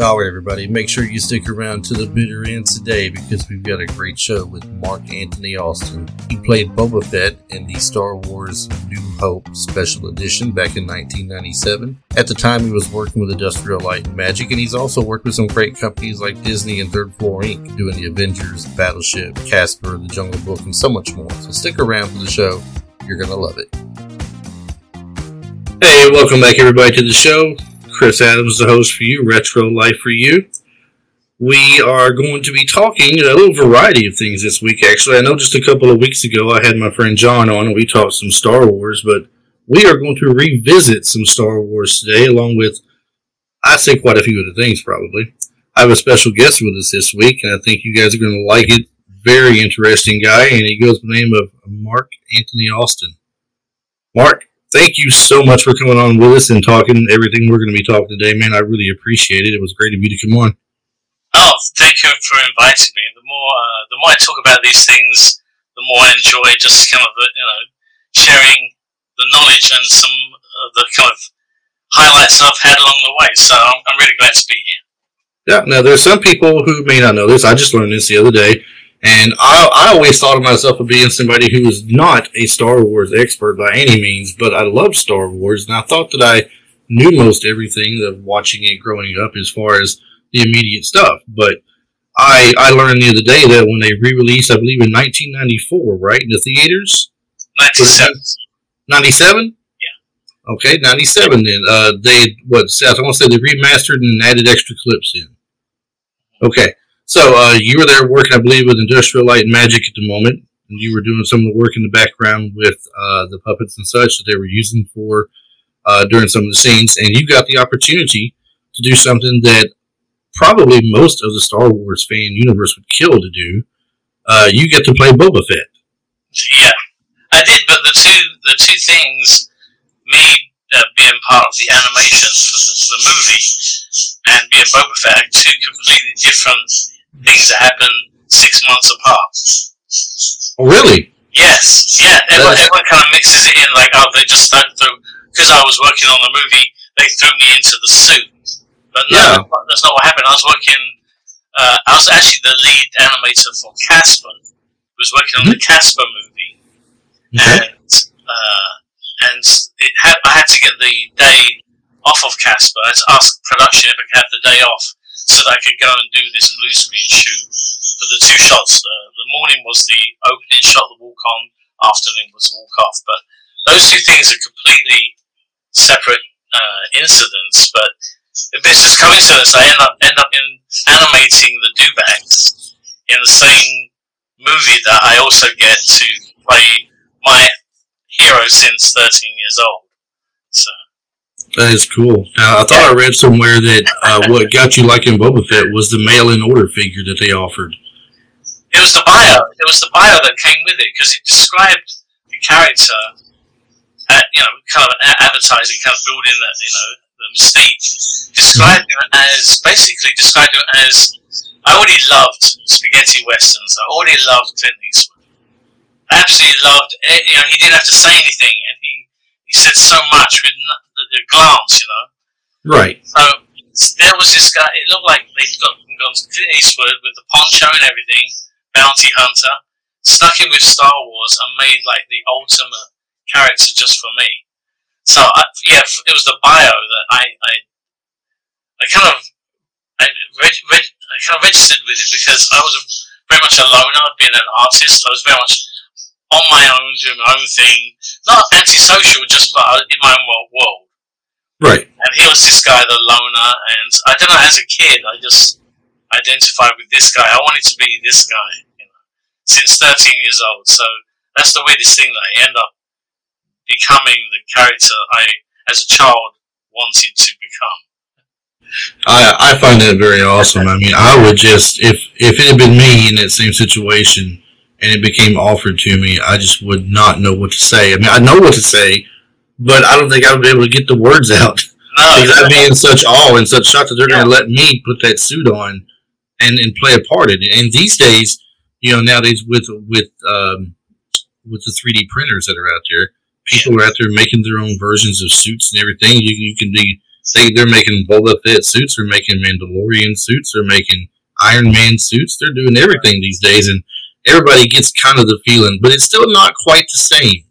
Right, everybody, make sure you stick around to the bitter end today because we've got a great show with Mark Anthony Austin. He played Boba Fett in the Star Wars New Hope Special Edition back in 1997. At the time, he was working with Industrial Light and Magic, and he's also worked with some great companies like Disney and Third Floor Inc., doing the Avengers, Battleship, Casper, The Jungle Book, and so much more. So stick around for the show. You're going to love it. Hey, welcome back, everybody, to the show. Chris Adams, the host for you, Retro Life for you. We are going to be talking a little variety of things this week, actually. I know just a couple of weeks ago I had my friend John on and we talked some Star Wars, but we are going to revisit some Star Wars today, along with, I say, quite a few other things probably. I have a special guest with us this week, and I think you guys are going to like it. Very interesting guy, and he goes by the name of Mark Anthony Austin. Mark, thank you so much for coming on with us and talking everything we're going to be talking today, man. I really appreciate it. It was great of you to come on. Oh, thank you for inviting me. The more uh, the more I talk about these things, the more I enjoy just kind of you know sharing the knowledge and some of the kind of highlights I've had along the way. So I'm, I'm really glad to be here. Yeah. Now there's some people who may not know this. I just learned this the other day. And I, I always thought of myself as being somebody who was not a Star Wars expert by any means, but I loved Star Wars, and I thought that I knew most everything of watching it growing up as far as the immediate stuff. But I I learned the other day that when they re-released, I believe in 1994, right, in the theaters. 97. 97. Yeah. Okay, 97. Then uh, they what? I want to say they remastered and added extra clips in. Okay. So uh, you were there working, I believe, with Industrial Light and Magic at the moment, and you were doing some of the work in the background with uh, the puppets and such that they were using for uh, during some of the scenes, and you got the opportunity to do something that probably most of the Star Wars fan universe would kill to do. Uh, you get to play Boba Fett. Yeah, I did, but the two the two things, me uh, being part of the animation for the, the movie and being Boba Fett, two completely different things that happen six months apart. Oh, really? Yes, yeah. Everyone, everyone kind of mixes it in like, oh, they just threw because I was working on the movie. They threw me into the suit, but no, Yeah. that's not what happened. I was working. Uh, I was actually the lead animator for Casper. I was working on the Casper movie, Okay. and uh, and it had, I had to get the day off of Casper. I had to ask production if I could have the day off so that I could go and do this blue screen shoot for the two shots. The, the morning was the opening shot, the walk on. Afternoon was the walk off. But those two things are completely separate uh, incidents. But it's just coincidence. I end up end up in animating the Dewbacks in the same movie that I also get to play my hero since 13 years old. So That is cool. I thought I read somewhere that uh, what got you liking Boba Fett was the mail-in order figure that they offered. it was the bio. It was the bio that came with it because it described the character, you know, kind of advertising, kind of building that, you know, the mystique. Described him as basically described him as I already loved spaghetti westerns. I already loved Clint Eastwood. Absolutely loved. You know, he didn't have to say anything, and he he said so much with the glance. You know. Right. So there was this guy. It looked like they'd got, gone to Clint Eastwood with the poncho and everything, bounty hunter, stuck in with Star Wars and made like the ultimate character just for me. So I, yeah, it was the bio that I I, I kind of I, I kind of registered with it because I was a, very much a loner, being an artist. I was very much on my own, doing my own thing, not antisocial, just but in my own world. Right. and he was this guy, the loner, and I don't know. As a kid, I just identified with this guy. I wanted to be this guy, you know, since 13 years old. So that's the weirdest thing that I end up becoming the character I, as a child, wanted to become. I I find that very awesome. I mean, I would just if if it had been me in that same situation and it became offered to me, I just would not know what to say. I mean, I know what to say, but I don't think I would be able to get the words out No, because I'd be in such awe and such shock that they're going to let me put that suit on and and play a part in it. And these days, you know, nowadays with with um, with the 3D printers that are out there, people are out there making their own versions of suits and everything. You you can be They they're making Boba Fett suits, they're making Mandalorian suits, they're making Iron Man suits. They're doing everything these days, and everybody gets kind of the feeling, but it's still not quite the same.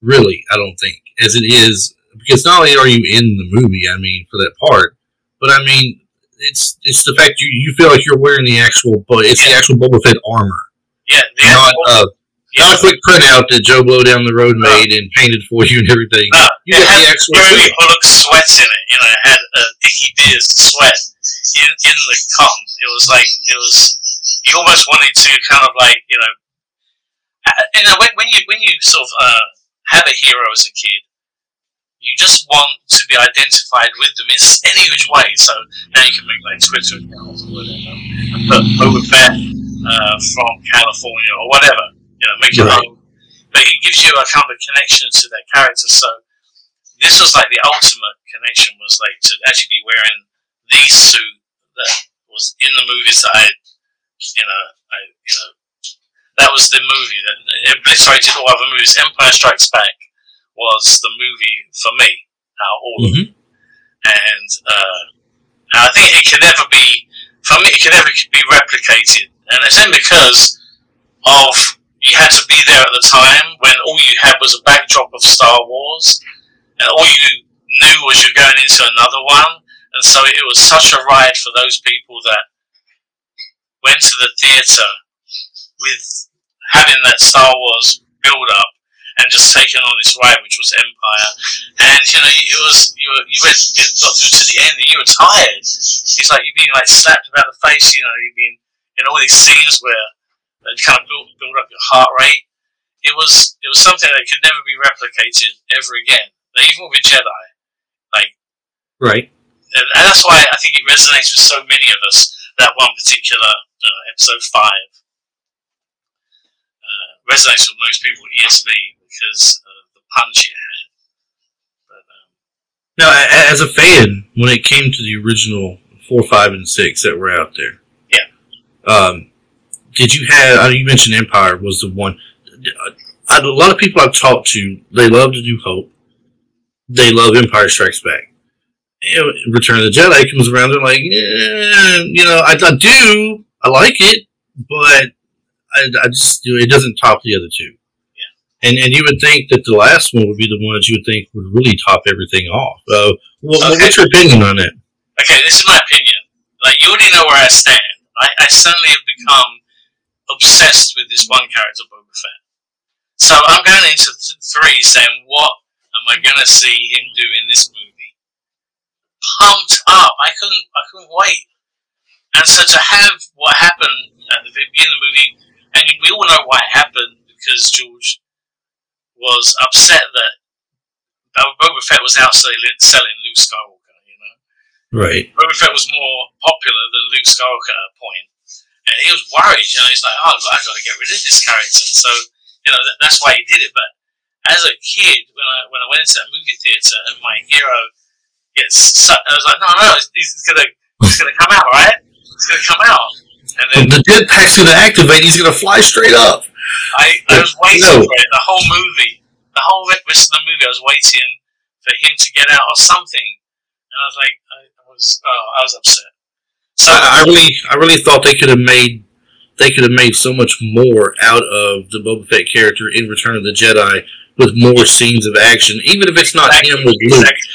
Really, I don't think as it is because not only are you in the movie, I mean, for that part, but I mean, it's it's the fact you, you feel like you're wearing the actual, but it's the actual Boba Fett armor. Yeah, not uh, yeah. not a quick printout that Joe Blow down the road made and painted for you and everything. Uh, you got the actual. Every Bulloch sweat in it. You know, it had a Dickie Beer's sweat in in the com. It was like it was. You almost wanted to kind of like you know, you know when, when you when you sort of uh, have a hero as a kid, you just want to be identified with them in any which way. So now you can make like Twitter accounts or whatever, and put Fett uh, from California or whatever. You know, make your right. own. But it gives you a kind of a connection to that character. So this was like the ultimate connection was like to actually be wearing the suit that was in the movies that I, you know, I, you know, that was the movie that obliterated all other movies. Empire Strikes Back was the movie for me out all mm-hmm. of them, and, uh, I think it can never be for me. It can never be replicated, and it's only because of you had to be there at the time when all you had was a backdrop of Star Wars, and all you knew was you're going into another one, and so it was such a ride for those people that went to the theatre with having that Star Wars build up and just taking on this ride, which was Empire. And you know, it was you were, you went you got through to the end, and you were tired. It's like you've been like slapped about the face. You know, you've been in all these scenes where you kind of build, build up your heart rate. It was it was something that could never be replicated ever again. Like, even with Jedi, like right. And that's why I think it resonates with so many of us. That one particular uh, episode five uh, resonates with most people at ESB because of the punch it had. But, um, now, as a fan, when it came to the original four, five, and six that were out there, yeah, um, did you have? You mentioned Empire was the one. A lot of people I've talked to, they love to do Hope. They love Empire Strikes Back. Return of the Jedi comes around, they're like, eh, you know, I, I do, I like it, but I, I just, it doesn't top the other two. Yeah. And and you would think that the last one would be the ones you would think would really top everything off. Uh, well, okay. What's your opinion on it? Okay, this is my opinion. Like you already know where I stand. I, I suddenly have become obsessed with this one character, Boba Fett. So I'm going into th- three, saying, "What am I going to see him do in this movie?" Pumped up. I couldn't. I couldn't wait. And so to have what happened at the beginning of the movie, and we all know why it happened because George was upset that Boba Fett was out selling Luke Skywalker. You know, right? Boba Fett was more popular than Luke Skywalker at a point, and he was worried. You know, he's like, "Oh, I've got to get rid of this character." So, you know, that, that's why he did it. But as a kid, when I when I went into that movie theater and my hero gets, I was like, "No, no, he's gonna he's gonna come out, right? He's gonna come out." And then the jetpack's gonna activate. He's gonna fly straight up. I, I was waiting no. for it the whole movie. The whole rest of the movie, I was waiting for him to get out or something, and I was like, I, I was, oh, I was upset. So I, I really, I really thought they could have made, they could have made so much more out of the Boba Fett character in Return of the Jedi with more scenes of action, even if it's not exactly. him with Luke. Exactly.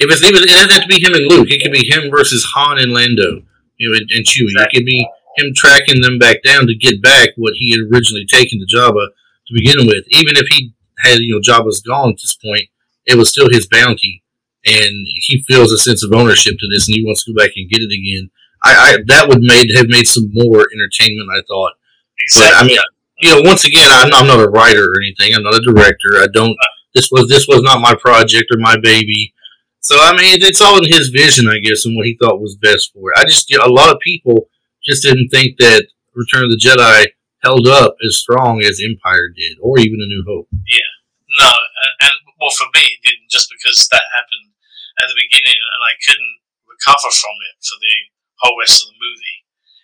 If it's even, it doesn't have to be him and Luke. It could be him versus Han and Lando, you know, and, and Chewie. Exactly. It could be him tracking them back down to get back what he had originally taken to Jabba to begin with. Even if he had, you know, Jabba's gone at this point, it was still his bounty, and he feels a sense of ownership to this, and he wants to go back and get it again. I, I that would made have made some more entertainment. I thought, exactly. but I mean, you know, once again, I'm, I'm not a writer or anything. I'm not a director. I don't. This was this was not my project or my baby. So I mean, it's all in his vision, I guess, and what he thought was best for it. I just, you know, a lot of people just didn't think that Return of the Jedi held up as strong as Empire did, or even A New Hope. Yeah, no, and, and well, for me, it didn't just because that happened at the beginning, and I couldn't recover from it for the whole rest of the movie.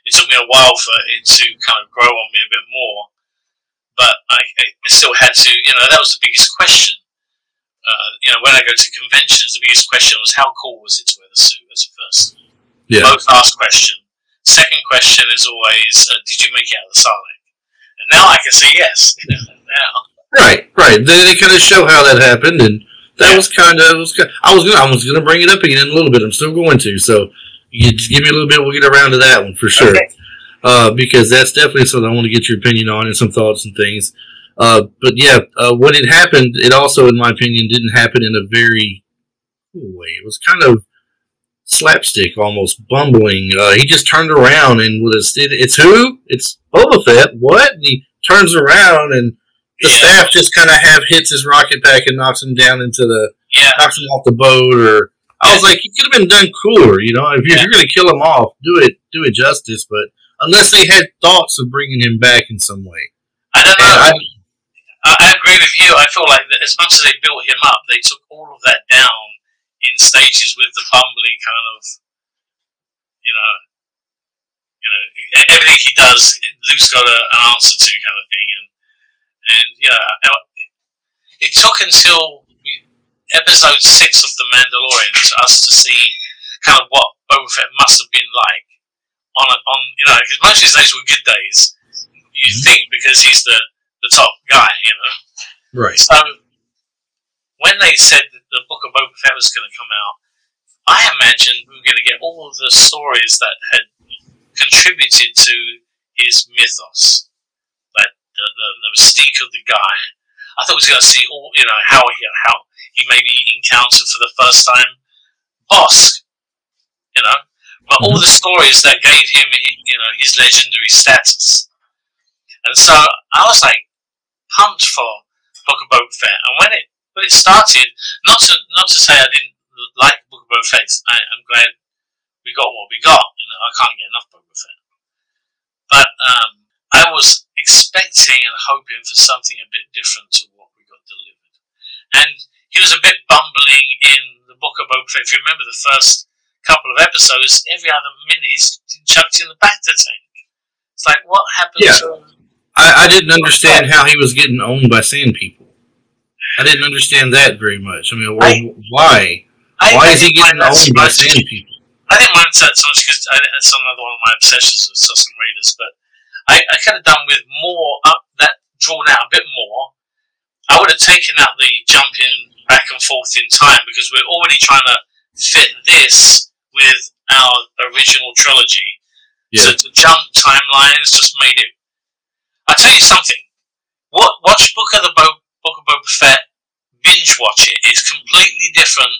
It took me a while for it to kind of grow on me a bit more, but I, I still had to. You know, that was the biggest question. Uh, you know, when I go to conventions, the biggest question was how cool was it to wear the suit as a first. Yeah. Both last question. Second question is always, uh, did you make it out of the Sarlacc? And now I can say yes. now. Right, right. They, they kind of show how that happened, and that was kind of was. Kind I was gonna I was gonna bring it up again in a little bit. I'm still going to. So you just give me a little bit. We'll get around to that one for sure. Okay. Uh, because that's definitely something I want to get your opinion on and some thoughts and things. Uh, but yeah, uh, when it happened, it also, in my opinion, didn't happen in a very cool way. It was kind of slapstick, almost bumbling. Uh, he just turned around and was it, it's who? It's Boba Fett. What? And he turns around and the staff just kind of half hits his rocket pack and knocks him down into the Yeah. knocks him off the boat. Or I was like, you could have been done cooler. You know, if you're, Yeah. you're going to kill him off, do it do it justice. But unless they had thoughts of bringing him back in some way, I don't know. I, agree with you. I feel like as much as they built him up, they took all of that down in stages with the bumbling kind of, you know, you know, everything he does, Luke's got a, an answer to kind of thing, and and yeah, it took until episode six of The Mandalorian for us to see kind of what Boba Fett must have been like on a, on you know, because most of his days were good days. You think because he's the the top guy, you know. right, So when they said that the Book of Boba Fett was going to come out, I imagined we were going to get all of the stories that had contributed to his mythos, like the, the, the mystique of the guy. I thought we were going to see all, you know, how he how he maybe encountered for the first time Bossk, you know, but all mm-hmm. the stories that gave him, you know, his legendary status. And so I was like pumped for Book of Boba Fett, and when it when it started, not to not to say I didn't like Book of Boba Fett, I, I'm glad we got what we got. You know, I can't get enough Boba Fett, but um, I was expecting and hoping for something a bit different to what we got delivered, and he was a bit bumbling in the Book of Boba Fett. If you remember the first couple of episodes, every other minute he's chucked in the bacta tank. It's like what happened Yeah. to I, I didn't understand how he was getting owned by sand people. I didn't understand that very much. I mean, I- why? I, Why is he getting so owned by much. sand people? I didn't mind that so much because that's another one of my obsessions with Tusken Raiders. But I, I could have done with more up that drawn out a bit more. I would have taken out the jumping back and forth in time because we're already trying to fit this with our original trilogy. So Yeah. to jump timelines just made it. I'll tell you something. What watch Book of the Bo- Book of Boba Fett, binge watch it. it is completely different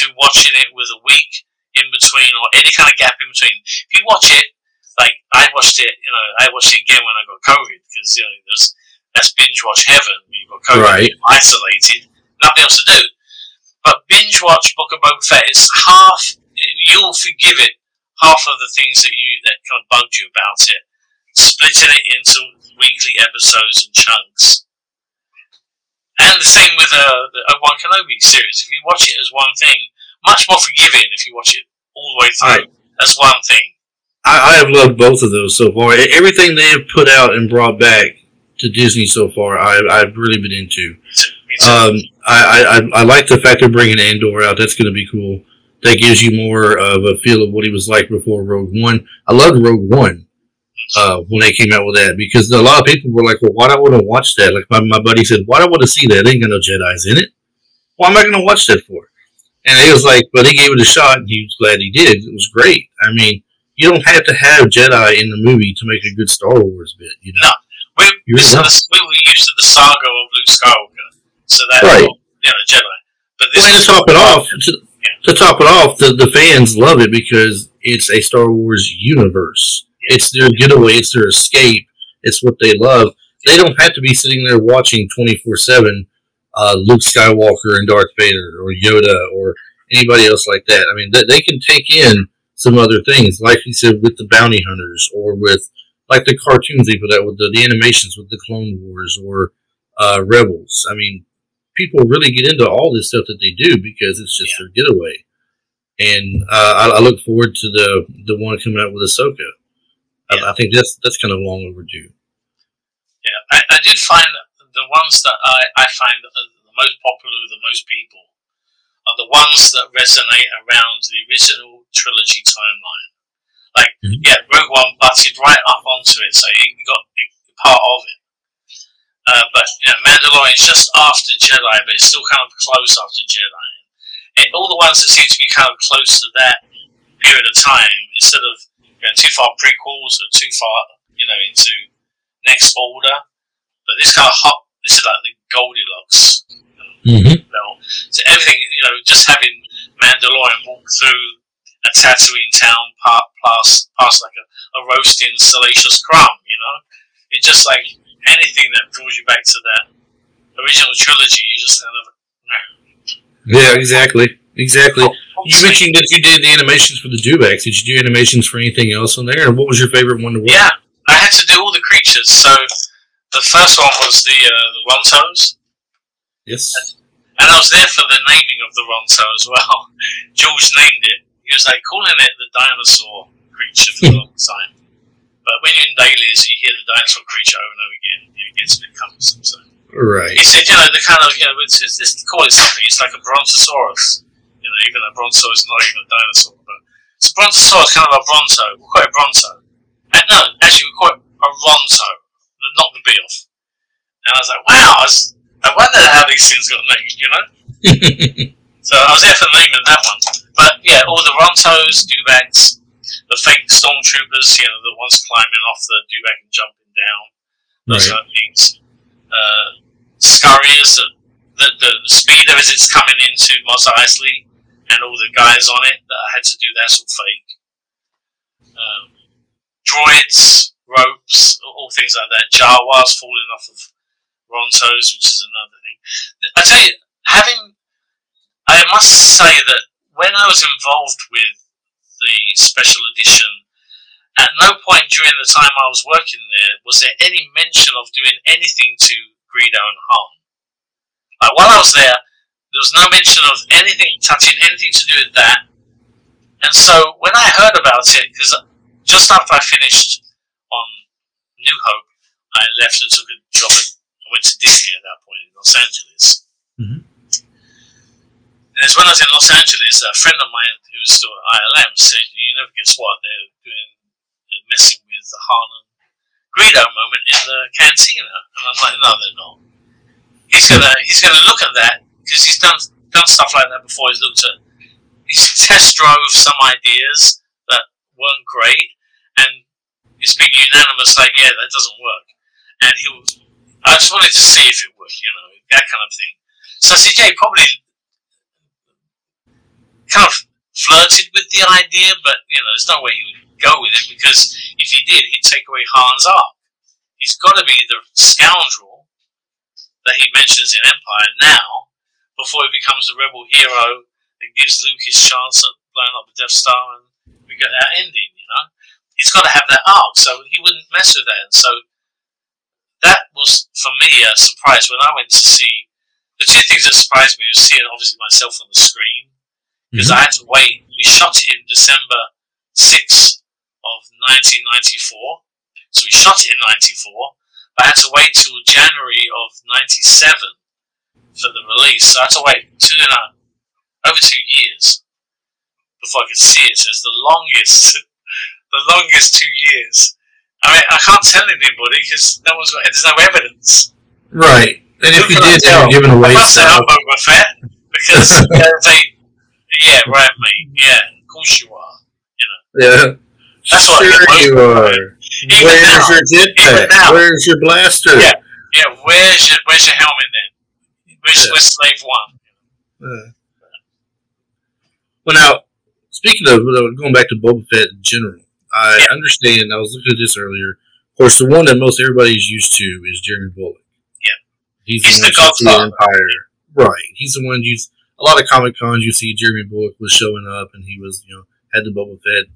to watching it with a week in between or any kind of gap in between. If you watch it, like I watched it, you know, I watched it again when I got COVID because you know there's that's binge watch heaven. You got COVID, Right. isolated, nothing else to do. But binge watch Book of Boba Fett is half. You'll forgive it half of the things that you that kind of bugged you about it, splitting it into weekly episodes and chunks. And the same with uh, the Obi Wan Kenobi series. If you watch it as one thing, much more forgiving if you watch it all the way through as one thing. I, I have loved both of those so far. Everything they have put out and brought back to Disney so far, I, I've really been into. Me too. Me too. Um, I, I, I- I like the fact they're bringing Andor out. That's going to be cool. That gives you more of a feel of what he was like before Rogue One. I loved Rogue One uh, when they came out with that because a lot of people were like, "Well, why do I want to watch that?" Like my, my buddy said, "Why do I want to see that? Ain't got no Jedi's in it. Why am I going to watch that for?" And he was like, "But he gave it a shot, and he was glad he did. It was great. I mean, you don't have to have Jedi in the movie to make a good Star Wars bit. You know, we, you're we, sort right. of, we were used to the saga of Luke Skywalker, so that Right. you know Jedi. But this Well, to top it off, to, to top it off, the, the fans love it because it's a Star Wars universe. It's their getaway. It's their escape. It's what they love. They don't have to be sitting there watching twenty four seven Luke Skywalker and Darth Vader or Yoda or anybody else like that. I mean, they, they can take in some other things, like you said, with the bounty hunters or with like the cartoons they put out with the, the animations with the Clone Wars or uh, Rebels. I mean, people really get into all this stuff that they do because it's just their getaway. And uh, I, I look forward to the the one coming out with Ahsoka. I, I think that's that's kind of long overdue. Yeah, I, I do find the ones that I, I find the most popular with the most people are the ones that resonate around the original trilogy timeline. Like, mm-hmm. yeah, Rogue One butted right up onto it, so it got it, part of it. Uh, but you know, Mandalorian's just after Jedi, but it's still kind of close after Jedi. And all the ones that seem to be kind of close to that period of time, instead of going too far prequels or too far, you know, into next order. But this kind of hot, this is like the Goldilocks. Mm-hmm. So everything, you know, just having Mandalorian walk through a Tatooine town, past, past like a, a roasting salacious crumb, you know? It's just like anything that draws you back to that original trilogy, you just kind of, no. Yeah, exactly. Exactly. You mentioned that you did the animations for the Dewbacks. Did you do animations for anything else on there? And what was your favorite one to work? Yeah, I had to do all the creatures. So the first one was the uh, the Rontos. Yes. And I was there for the naming of the Ronto as well. George named it. He was like calling it the dinosaur creature for a long time. But when you're in dailies you hear the dinosaur creature over and over again, it gets a bit cumbersome. So. Right. He said, you know, the kind of, you know, it's, it's, it's call it something. It's like a brontosaurus. You know, even a bronto is not even a dinosaur, but a brontosaurus, kind of a bronto. We'll call it bronto. And no, actually, we call it a ronto, not the B off. And I was like, wow, I, was, I wonder how these things got named, you know? so I was there for the name of that one. But yeah, all the rontos, dewbacks, the fake stormtroopers, you know, the ones climbing off the dewback and jumping down, those right. kind of things. Uh, scurriers, the, the, the speeder as it's coming into Mos Eisley, and all the guys on it that I had to do that's all fake. Um, droids, ropes, all things like that. Jawas falling off of Rontos, which is another thing. I tell you, having, I must say that when I was involved with the special edition, at no point during the time I was working there was there any mention of doing anything to Greedo and Han. Like while I was there, there was no mention of anything touching anything to do with that. And so when I heard about it, because just after I finished on New Hope, I left and took a job. At, I went to Disney at that point in Los Angeles. Mm-hmm. And it's when I was in Los Angeles, a friend of mine who was still at ILM said, "You never guess what they're doing, uh, messing with the Harlan Greedo moment in the cantina." And I'm like, "No, they're not." He's gonna he's gonna look at that because he's done done stuff like that before. He's looked at he's test drove some ideas that weren't great, and he's been unanimous like, yeah, that doesn't work. And he was, I just wanted to see if it would, you know, that kind of thing. So I said, yeah, probably kind of flirted with the idea, but you know, there's no way he would go with it because if he did, he'd take away Han's arc. He's got to be the scoundrel that he mentions in Empire now before he becomes the rebel hero that gives Luke his chance at blowing up the Death Star and we get that ending, you know? He's got to have that arc, so he wouldn't mess with that. And so that was, for me, a surprise when I went to see. The two things that surprised me was seeing, obviously, myself on the screen, because mm-hmm. I had to wait. We shot it in December 6th of 1994. So we shot it in 94, but I had to wait till January of 97 for the release. So I had to wait two and a over two years before I could see it. So it's the longest, the longest two years. I mean, I can't tell anybody because no one's got. There's no evidence. Right, and if you did, you're giving away stuff. Boba Fett because they, yeah, right, mate. Yeah, of course you are. You know. Yeah. That's sure you are. Where's now, your jetpack? Where's your blaster? Yeah, yeah. Where's your Where's your helmet then? Where's, yeah. Slave One? Uh, well, now speaking of going back to Boba Fett in general, I yeah. understand. I was looking at this earlier. Of course, the one that most everybody's used to is Jeremy Bulloch. Yeah, he's, he's the, the one the Empire. Right, he's the one you. A lot of comic cons, you see Jeremy Bulloch was showing up, and he was, you know, had the Boba Fett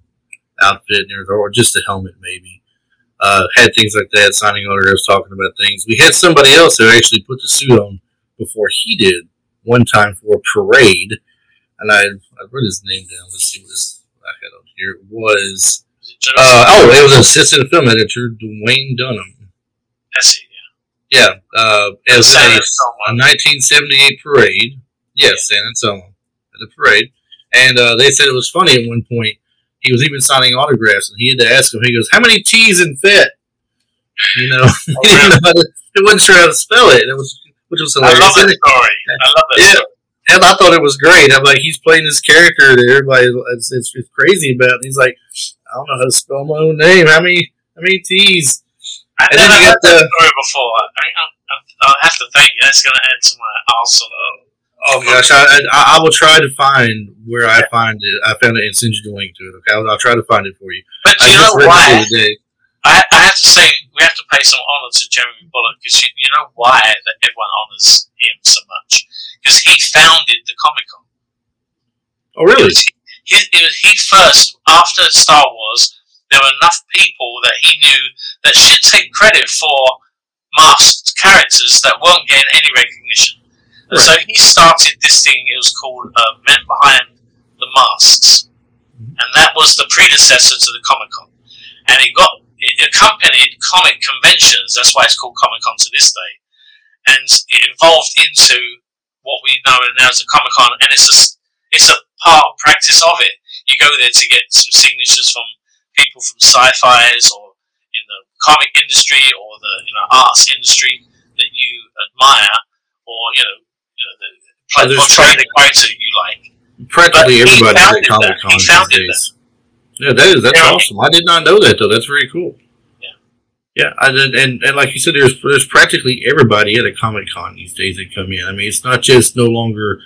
outfit and everything, or just a helmet maybe. Uh, had things like that, signing autographs, talking about things. We had somebody else who actually put the suit on before he did one time for a parade, and I I wrote his name down. Let's see what his I had on here. It was uh, oh, it was assistant film editor Dwayne Dunham. That's it. Yeah, uh, as a, a 1978 parade. Yes, San Anselmo at the parade, and uh, they said it was funny at one point. He was even signing autographs, and he had to ask him. He goes, "How many T's in fit?" You know, didn't know he wasn't sure how to spell it. It was which was I hilarious. love that story. I love that Yeah. story. and I thought it was great. I'm like, he's playing this character that everybody is, is crazy about. And he's like, I don't know how to spell my own name. How many how many T's? I've And then never you heard got that the- story before. I I'll have to thank you. That's going to add to my arsenal. Oh gosh, I, I I will try to find where I find it. I found it and send you the link to it. Okay, I'll, I'll try to find it for you. But I you know why? the other day. I, I have to say, we have to pay some honor to Jeremy Bulloch because you, you know why that everyone honors him so much? Because he founded the Comic Con. Oh really? He, he, he first, after Star Wars, there were enough people that he knew that should take credit for masked characters that weren't getting any recognition. And so he started this thing, it was called uh, Men Behind the Masks. And that was the predecessor to the Comic Con. And it got, it accompanied comic conventions, that's why it's called Comic Con to this day. And it evolved into what we know now as the Comic Con, and it's a, it's a part of practice of it. You go there to get some signatures from people from sci-fi's or in the comic industry or the you know arts industry that you admire, or you know you know the portray the character you like. Practically everybody's at. Comic Con He these days. Yeah, that is that's Yeah. awesome. I did not know that though. That's very cool. Yeah. Yeah, I did, and and like you said, there's there's practically everybody at a Comic Con these days that come in. I mean, it's not just no longer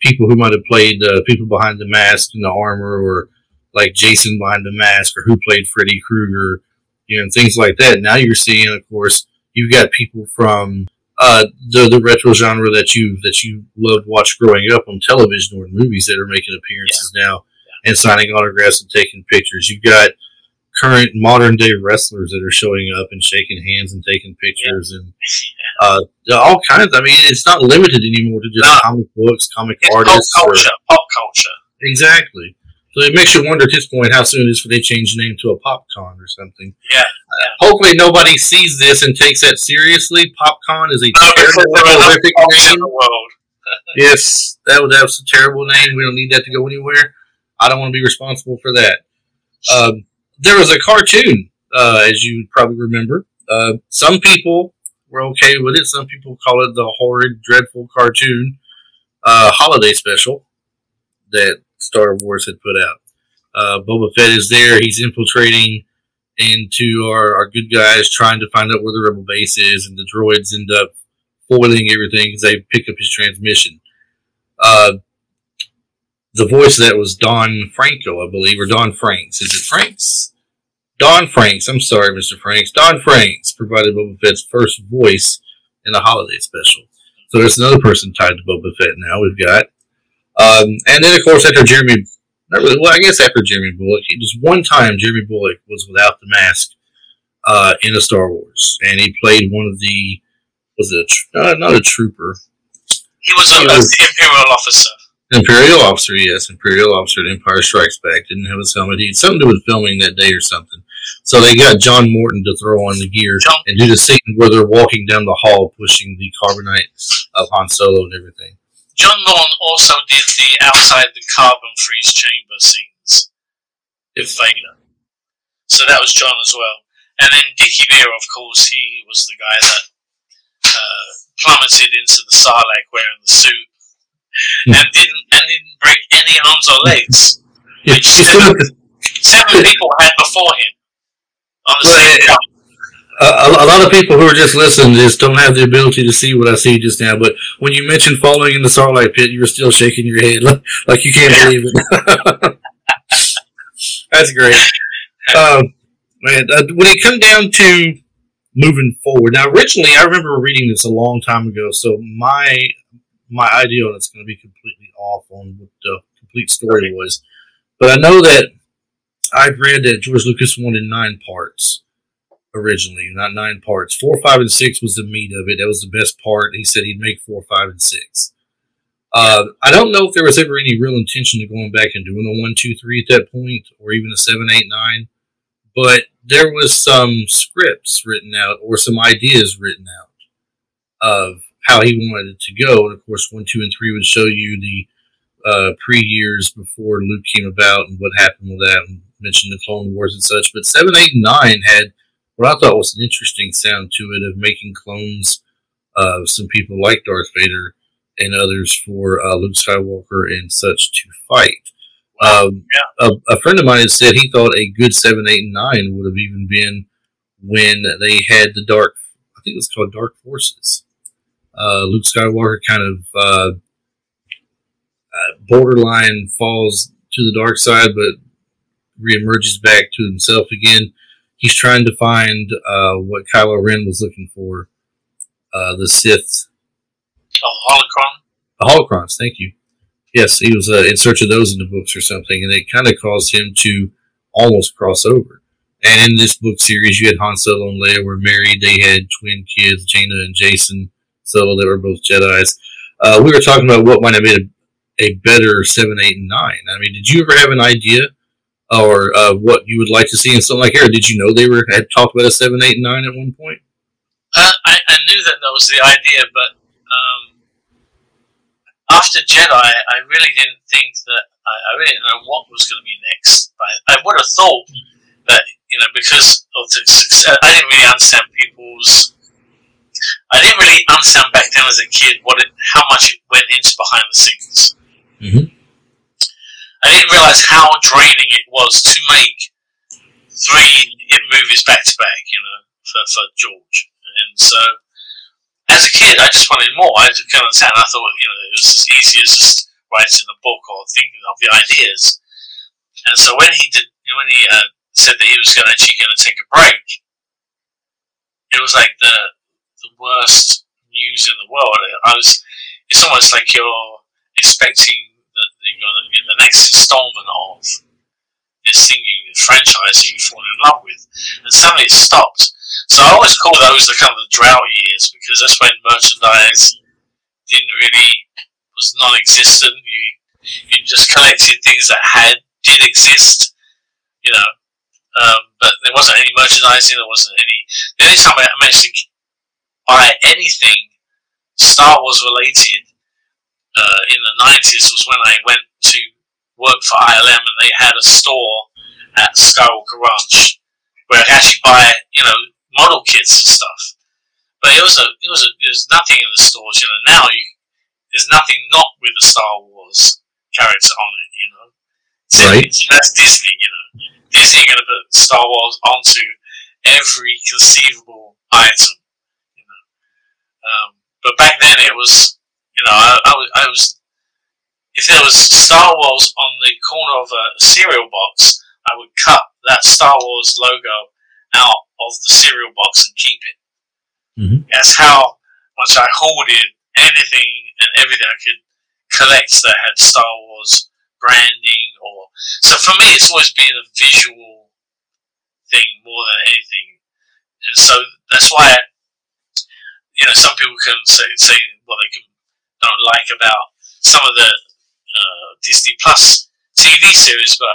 people who might have played uh, people behind the mask and the armor, or like Jason behind the mask, or who played Freddy Krueger, you know, and things like that. Now you're seeing, of course, you've got people from uh, the the retro genre that you that you loved watch growing up on television or in movies that are making appearances now and signing autographs and taking pictures. You've got current modern day wrestlers that are showing up and shaking hands and taking pictures and uh, all kinds. I mean, it's not limited anymore to just No. comic books, comic It's pop artists. or- culture. Pop culture. exactly. So it makes you wonder at this point how soon it is for they change the name to a PopCon or something. Yeah. Hopefully nobody sees this and takes that seriously. PopCon is a terrible, there are enough horrific in name. the world. Yes, that would have a terrible name. We don't need that to go anywhere. I don't want to be responsible for that. Um, there was a cartoon, uh, as you probably remember. Uh, some people were okay with it. Some people call it the horrid, dreadful cartoon uh, holiday special that Star Wars had put out. Uh, Boba Fett is there. He's infiltrating into our, our good guys, trying to find out where the rebel base is, and the droids end up foiling everything because they pick up his transmission. Uh, the voice of that was Don Franco, I believe, or Don Franks. Is it Franks? Don Franks. I'm sorry, Mr. Franks. Don Franks provided Boba Fett's first voice in a holiday special. So there's another person tied to Boba Fett now. We've got, um, and then of course after Jeremy, not really. Well, I guess after Jeremy Bulloch, it was one time Jeremy Bulloch was without the mask uh, in a Star Wars, and he played one of the was it a, tr- uh, not a trooper, He was a, He was- the Imperial officer. Imperial officer, yes, Imperial officer at Empire Strikes Back. Didn't have his helmet. He had something to do with filming that day or something. So they got John Morton to throw on the gear John- and do the scene where they're walking down the hall pushing the carbonite of Han Solo and everything. John Morton also did the outside the carbon freeze chamber scenes with Vader. So that was John as well. And then Dickie Beer, of course, he was the guy that uh, plummeted into the Sarlacc wearing the suit Hmm. and didn't and didn't break any arms or legs. Yeah, Which seven, seven people had before him on the same yeah. a, a lot of people who are just listening just don't have the ability to see what I see just now. But when you mentioned falling in the Sarlacc Pit, you were still shaking your head like, like you can't believe it. That's great. Um, man, uh, when it come down to moving forward, now originally I remember reading this a long time ago, so my my idea on it's going to be completely off on what the complete story was. But I know that I've read that George Lucas wanted nine parts originally, not nine parts. Four, five, and six was the meat of it. That was the best part. He said he'd make four, five, and six. Uh, I don't know if there was ever any real intention of going back and doing a one, two, three at that point, or even a seven, eight, nine. But there was some scripts written out or some ideas written out of how he wanted it to go. And of course, one, two, and three would show you the uh, pre years before Luke came about and what happened with that, and mentioned the Clone Wars and such. But seven, eight, and nine had what I thought was an interesting sound to it of making clones of some people like Darth Vader and others for uh, Luke Skywalker and such to fight. Um, Yeah. a, a friend of mine had said he thought a good seven, eight, and nine would have even been when they had the dark. I think it was called Dark Forces. Uh, Luke Skywalker kind of uh, uh, borderline falls to the dark side, but reemerges back to himself again. He's trying to find uh, what Kylo Ren was looking for. Uh, the Sith Oh, holocron. the holocrons. Thank you. Yes, he was uh, in search of those in the books or something, and it kind of caused him to almost cross over. And in this book series, you had Han Solo and Leia were married. They had twin kids, Jaina and Jacen Solo. They were both Jedi's. Uh, we were talking about what might have made a, a better seven, eight, and nine. I mean, did you ever have an idea or uh, what you would like to see in something like here? Did you know they were had talked about a seven, eight, and nine at one point? Uh, I, I knew that that was the idea, but um, after Jedi, I really didn't think that I, I really didn't know what was going to be next. But I would have thought that you know because of the success, I didn't really understand people's. I didn't really understand back then as a kid what it, how much it went into behind the scenes. Mhm. I didn't realize how draining it was to make three movies back to back. You know, for for George, and so as a kid, I just wanted more. I just couldn't understand. I thought, you know, it was as easy as just writing a book or thinking of the ideas. And so when he did, when he uh, said that he was going to actually going to take a break, it was like the the worst news in the world. I was. It's almost like you're expecting the next installment of this thing you franchise you fall in love with, and suddenly it stopped. So I always call those the kind of drought years because that's when merchandise didn't really was non-existent. You you just collected things that had did exist, you know. Um, but there wasn't any merchandising. There wasn't any. The only time I managed to buy anything Star Wars related uh, in the nineties was when I went to work for ILM and they had a store at Skywalker Ranch where I could actually buy, you know, model kits and stuff. But it was a, it was a, there's nothing in the stores, you know. Now you, there's nothing not with the Star Wars character on it, you know. So Right. that's Disney, you know. Disney are going to put Star Wars onto every conceivable item. Um, but back then it was, you know, I, I, was, I was, if there was Star Wars on the corner of a cereal box, I would cut that Star Wars logo out of the cereal box and keep it. Mhm. That's how much I hoarded anything and everything I could collect that had Star Wars branding or so for me it's always been a visual thing more than anything. And so that's why you know some people can say say what they can don't like about some of the uh, Disney Plus TV series, but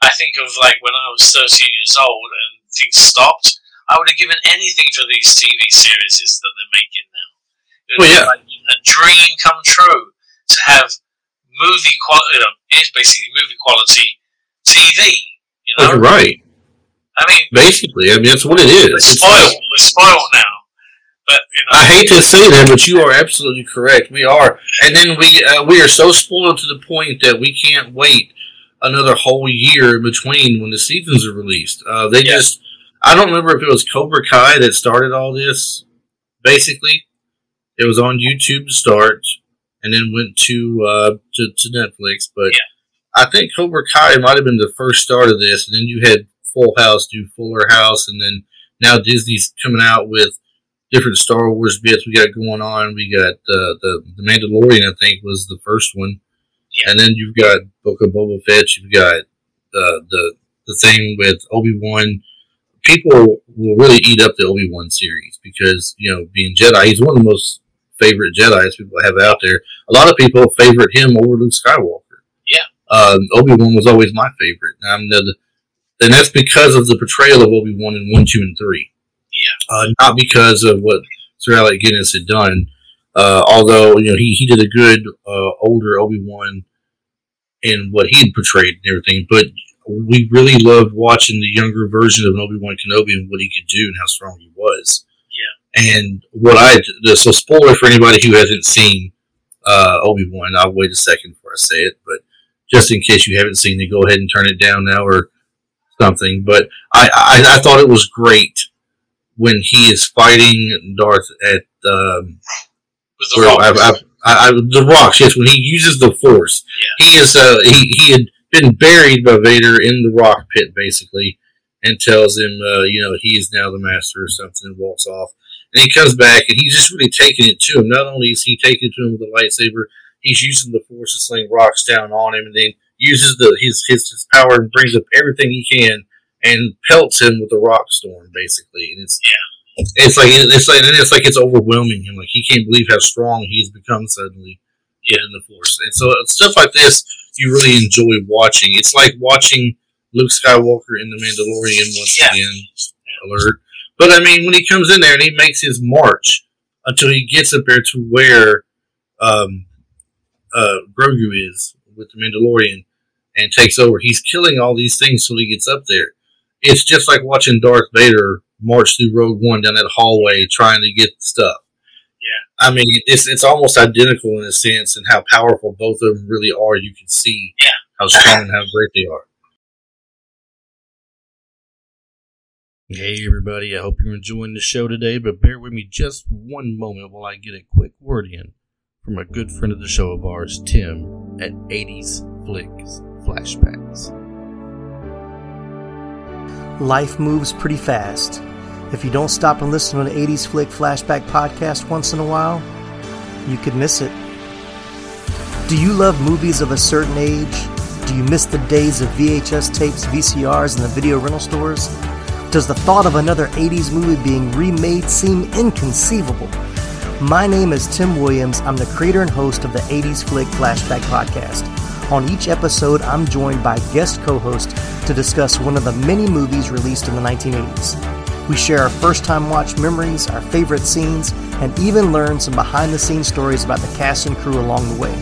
I think of like when I was 13 years old and things stopped, I would have given anything for these TV series that they're making now. It would Well, yeah. like a dream come true to have movie quality, you know, it's basically movie quality TV. You Oh, know, you're right. I mean, Basically, I mean that's what it is. we're It's- spoiled. We're spoiled now. But you know, I hate to say that, but you are absolutely correct. We are, and then we uh, we are so spoiled to the point that we can't wait another whole year in between when the seasons are released. Uh, they Yeah. just I don't remember if it was Cobra Kai that started all this. Basically, it was on YouTube to start, and then went to uh, to, to Netflix. But Yeah. I think Cobra Kai might have been the first start of this, and then you had Full House do Fuller House, and then now Disney's coming out with different Star Wars bits we got going on. We got uh, the the Mandalorian, I think, was the first one, Yeah. and then you've got Book of Boba Fett. You've got uh, the the thing with Obi Wan. People will really eat up the Obi Wan series because you know, being Jedi, he's one of the most favorite Jedi's people have out there. A lot of people favorite him over Luke Skywalker. Yeah. um, Obi Wan was always my favorite. Um, the, and that's because of the portrayal of Obi Wan in one, two, and three Yeah. uh, not because of what Sir Alec Guinness had done. Uh, although you know he, he did a good uh, older Obi Wan in what he had portrayed and everything, but we really loved watching the younger version of Obi Wan Kenobi and what he could do and how strong he was. Yeah. And what I so spoiler for anybody who hasn't seen uh, Obi Wan, I'll wait a second before I say it, but just in case you haven't seen it, go ahead and turn it down now or something. But I, I, I thought it was great when he is fighting Darth at um, the. I, I, I, the rocks. Yes, when he uses the Force, Yeah. he is uh, he he had been buried by Vader in the rock pit basically, and tells him uh, you know he is now the master or something, and walks off. And he comes back, and he's just really taking it to him. Not only is he taking it to him with a lightsaber, he's using the Force to sling rocks down on him, and then uses the his his, his power and brings up everything he can and pelts him with the rock storm basically. And it's yeah. it's like it's like and it's like it's overwhelming him. Like he can't believe how strong he's become suddenly Yeah. in the Force. And so uh, stuff like this you really enjoy watching. It's like watching Luke Skywalker in the Mandalorian once Yeah. again. Alert. But I mean, when he comes in there and he makes his march until he gets up there to where um, uh, Grogu is with the Mandalorian and takes over, he's killing all these things till he gets up there. It's just like watching Darth Vader march through Rogue One down that hallway trying to get stuff. Yeah. I mean, it's it's almost identical in a sense, and how powerful both of them really are. You can see Yeah. how strong and how great they are. Hey, everybody, I hope you're enjoying the show today, but bear with me just one moment while I get a quick word in from a good friend of the show of ours, Tim, at 80s Flicks Flashbacks. Life moves pretty fast. If you don't stop and listen to an 80s Flick Flashback podcast once in a while, you could miss it. Do you love movies of a certain age? Do you miss the days of VHS tapes, VCRs, and the video rental stores? Does the thought of another 80s movie being remade seem inconceivable? My name is Tim Williams. I'm the creator and host of the 80s Flick Flashback Podcast. On each episode, I'm joined by guest co host to discuss one of the many movies released in the 1980s. We share our first time watch memories, our favorite scenes, and even learn some behind the scenes stories about the cast and crew along the way.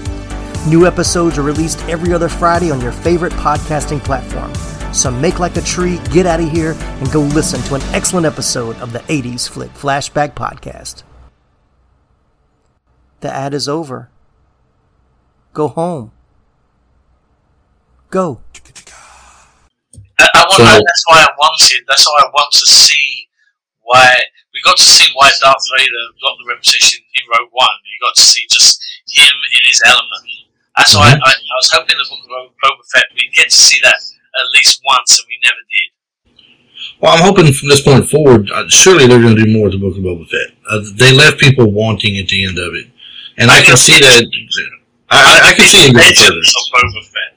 New episodes are released every other Friday on your favorite podcasting platform. So make like a tree, get out of here, and go listen to an excellent episode of the 80s Flick Flashback Podcast. The ad is over. Go home. Go. I, I want, So- I- that's why I wanted. That's why I want to see why we got to see why Darth Vader got the reputation in Rogue One. You got to see just him in his element. That's why Mhm. I, I was hoping the book of Bo- Boba Fett we get to see that at least once, and we never did. Well, I'm hoping from this point forward, uh, surely they're going to do more with the Book of Boba Fett. Uh, they left people wanting at the end of it, and I can see that. I, I, I can see it. Legends of Boba Fett.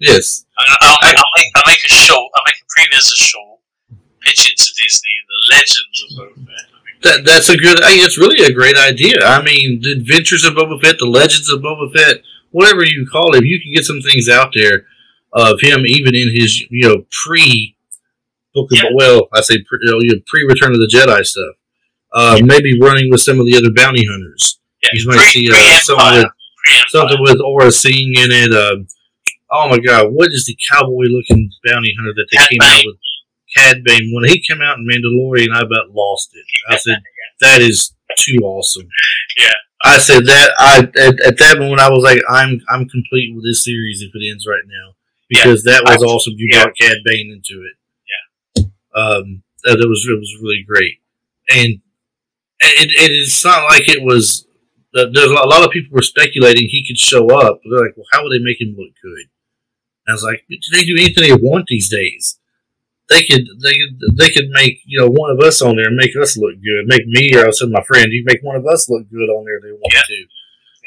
Yes, I, I'll, make, I'll, make, I'll make a short. I'll make a previous a short. Pitch it to Disney. The Legends of Boba Fett. That that's a good. Hey, it's really a great idea. I mean, the Adventures of Boba Fett, the Legends of Boba Fett, whatever you call it, if you can get some things out there of him, even in his you know pre Book of Yeah. well, I say pre, you know, pre Return of the Jedi stuff. Uh, maybe running with some of the other bounty hunters. yeah, You might see uh, something with something with Aurra Sing in it. Um, oh my God, what is the cowboy looking bounty hunter that they Cad came Bane. out with? Cad Bane. When he came out in Mandalorian, I about lost it. I said, that is too awesome. Yeah. I said that I at, at that moment I was like, I'm I'm complete with this series if it ends right now because that was awesome. You Yeah. brought Cad Bane into it. Yeah. Um, that it was it was really great, and it, it is not like it was. uh, There's a lot of people were speculating he could show up. They're like, well, how would they make him look good? I was like, they do anything they want these days. They could, they could, they could make you know one of us on there and make us look good. Make me or I said my friend, you make one of us look good on there. if They want Yeah. to,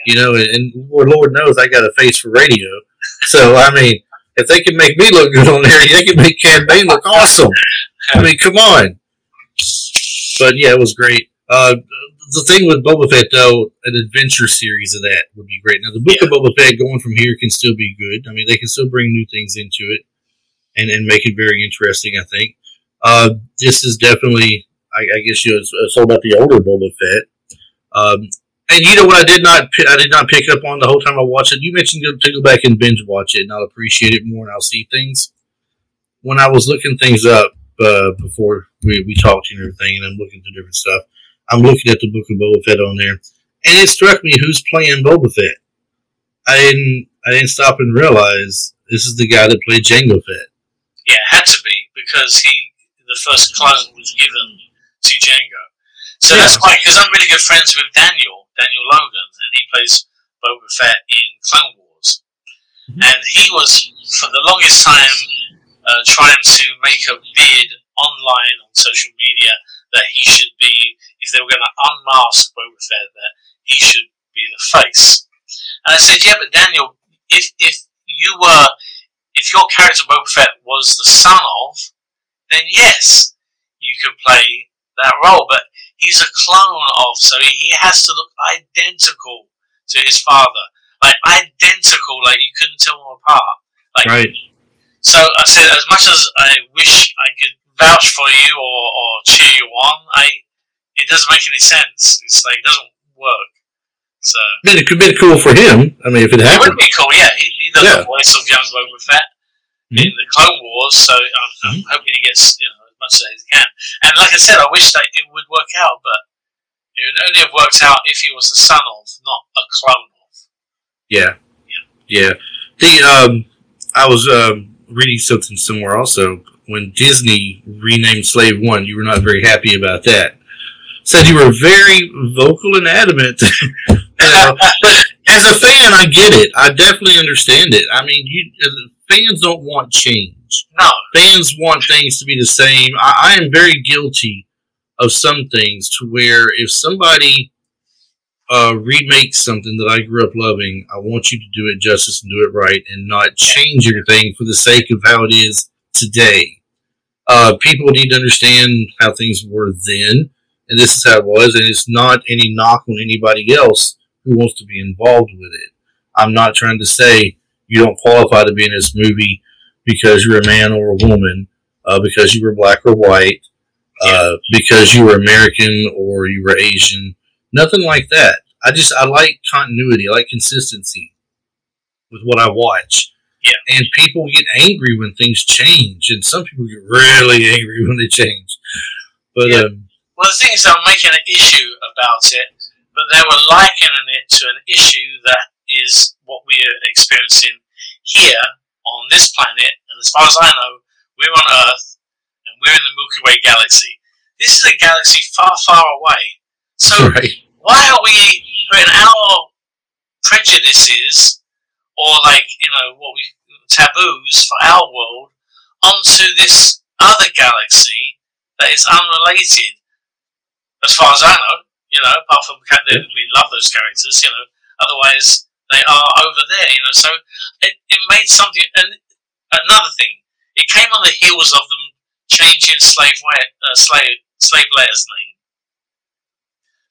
you know. And, and Lord, Lord knows I got a face for radio. So I mean, if they can make me look good on there, they can make Cad Bane look awesome. I mean, come on. But yeah, it was great. Uh, the thing with Boba Fett, though, an adventure series of that would be great. Now, the book of Boba Fett going from here can still be good. I mean, they can still bring new things into it and, and make it very interesting, I think. Uh, this is definitely, I, I guess, you know, it's, it's all about the older Boba Fett. Um, and you know what? I did not I did not pick up on the whole time I watched it. You mentioned to go back and binge watch it, and I'll appreciate it more, and I'll see things. When I was looking things up uh, before we, we talked and everything, and I'm looking through different stuff, I'm looking at the book of Boba Fett on there, and it struck me who's playing Boba Fett. I didn't I didn't stop and realize this is the guy that played Jango Fett. Yeah, it had to be because he the first clone was given to Jango. So yeah. that's why, because I'm really good friends with Daniel, Daniel Logan, and he plays Boba Fett in Clone Wars. Mm-hmm. And he was, for the longest time, uh, trying to make a bid online on social media that he should they were going to unmask Boba Fett, that he should be the face. And I said, yeah, but Daniel, if if you were, if your character Boba Fett was the son of, then yes, you could play that role. But he's a clone of, so he has to look identical to his father, like identical, like you couldn't tell them apart. Like, right. So I said, as much as I wish I could vouch for you or, or cheer you on, I it doesn't make any sense. It's like it doesn't work. So it could be cool for him. I mean, if it happened, it would be cool. Yeah, he, he does yeah. the voice of young Boba Fett mm-hmm. in the Clone Wars, so I'm, I'm mm-hmm. hoping he gets you know as much as he can. And like I said, I wish that it would work out, but it would only have worked out if he was the son of, not a clone of. Yeah. Yeah. yeah. The um, I was um, reading something somewhere also when Disney renamed Slave One. You were not very happy about that. Said you were very vocal and adamant. you know, but as a fan, I get it. I definitely understand it. I mean, you fans don't want change. No. Fans want things to be the same. I, I am very guilty of some things to where if somebody uh, remakes something that I grew up loving, I want you to do it justice and do it right and not change everything for the sake of how it is today. Uh, people need to understand how things were then, and this is how it was, and it's not any knock on anybody else who wants to be involved with it. I'm not trying to say you don't qualify to be in this movie because you're a man or a woman, uh, because you were black or white, uh, because you were American or you were Asian. Nothing like that. I just I like continuity. I like consistency with what I watch. Yeah. And people get angry when things change, and some people get really angry when they change. But yeah. um, well, the thing is, I'm making an issue about it, but they were likening it to an issue that is what we are experiencing here on this planet, and as far as I know, we're on Earth, and we're in the Milky Way galaxy. This is a galaxy far, far away. So right. why are we putting our prejudices or like you know what we taboos for our world onto this other galaxy that is unrelated, as far as I know. You know, apart from we love those characters. You know, otherwise they are over there, you know. So it, it made something. And another thing, it came on the heels of them changing slave uh, slave slave Leia's name.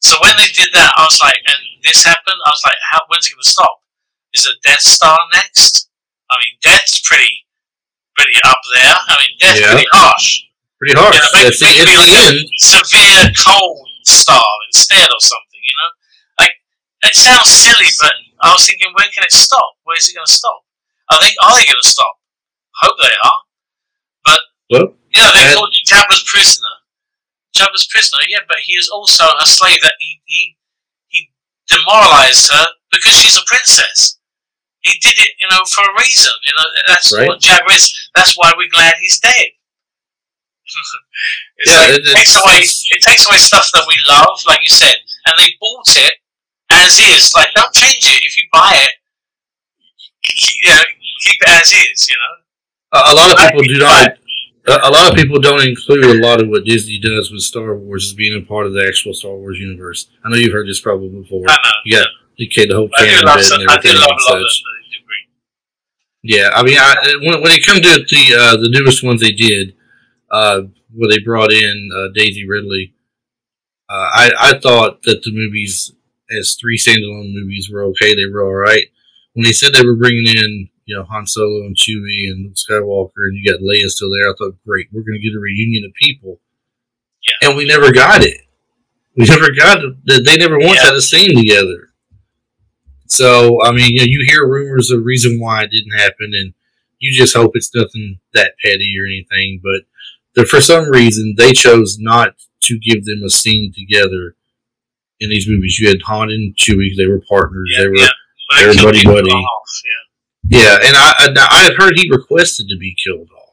So when they did that, I was like, and this happened. I was like, how? When's it going to stop? Is a Death Star next? I mean, Death's pretty pretty up there. I mean, Death's yeah. pretty harsh. Pretty harsh. You know, maybe, it's, maybe it's the end. Severe cold star instead, or something. You know, like it sounds silly, but I was thinking, where can it stop? Where is it going to stop? I think, are they going to stop? Hope they are. But, well, you know, they called Jabba's prisoner. Jabba's prisoner, yeah, but he is also a slave that he, he, he demoralized her because she's a princess. He did it, you know, for a reason. You know, that's right. what Jabba is. That's why we're glad he's dead. It's yeah, like, it, it takes away it takes away stuff that we love, like you said, and they bought it as is. Like, don't change it. If you buy it, you know, keep it as is. You know. A, a lot of people do not. A lot of people don't include a lot of what Disney does with Star Wars as being a part of the actual Star Wars universe. I know you've heard this probably before. I know. Yeah, you can't the whole canon bit and everything I love, love Yeah, I mean, I, when, when it comes to the uh, the newest ones they did, uh, where they brought in uh, Daisy Ridley, uh, I I thought that the movies as three standalone movies were okay. They were all right. When they said they were bringing in, you know, Han Solo and Chewie and Luke Skywalker, and you got Leia still there, I thought, great, we're going to get a reunion of people. Yeah. And we never got it. We never got that. They never once Yeah. had a scene together. So I mean, you, know, you hear rumors of reason why it didn't happen, and you just hope it's nothing that petty or anything. But the, for some reason, they chose not to give them a scene together in these movies. You had Han and Chewie; they were partners. Yeah, they were yeah. They killed people buddy-buddy. off, yeah. Yeah, and I, I I had heard he requested to be killed off.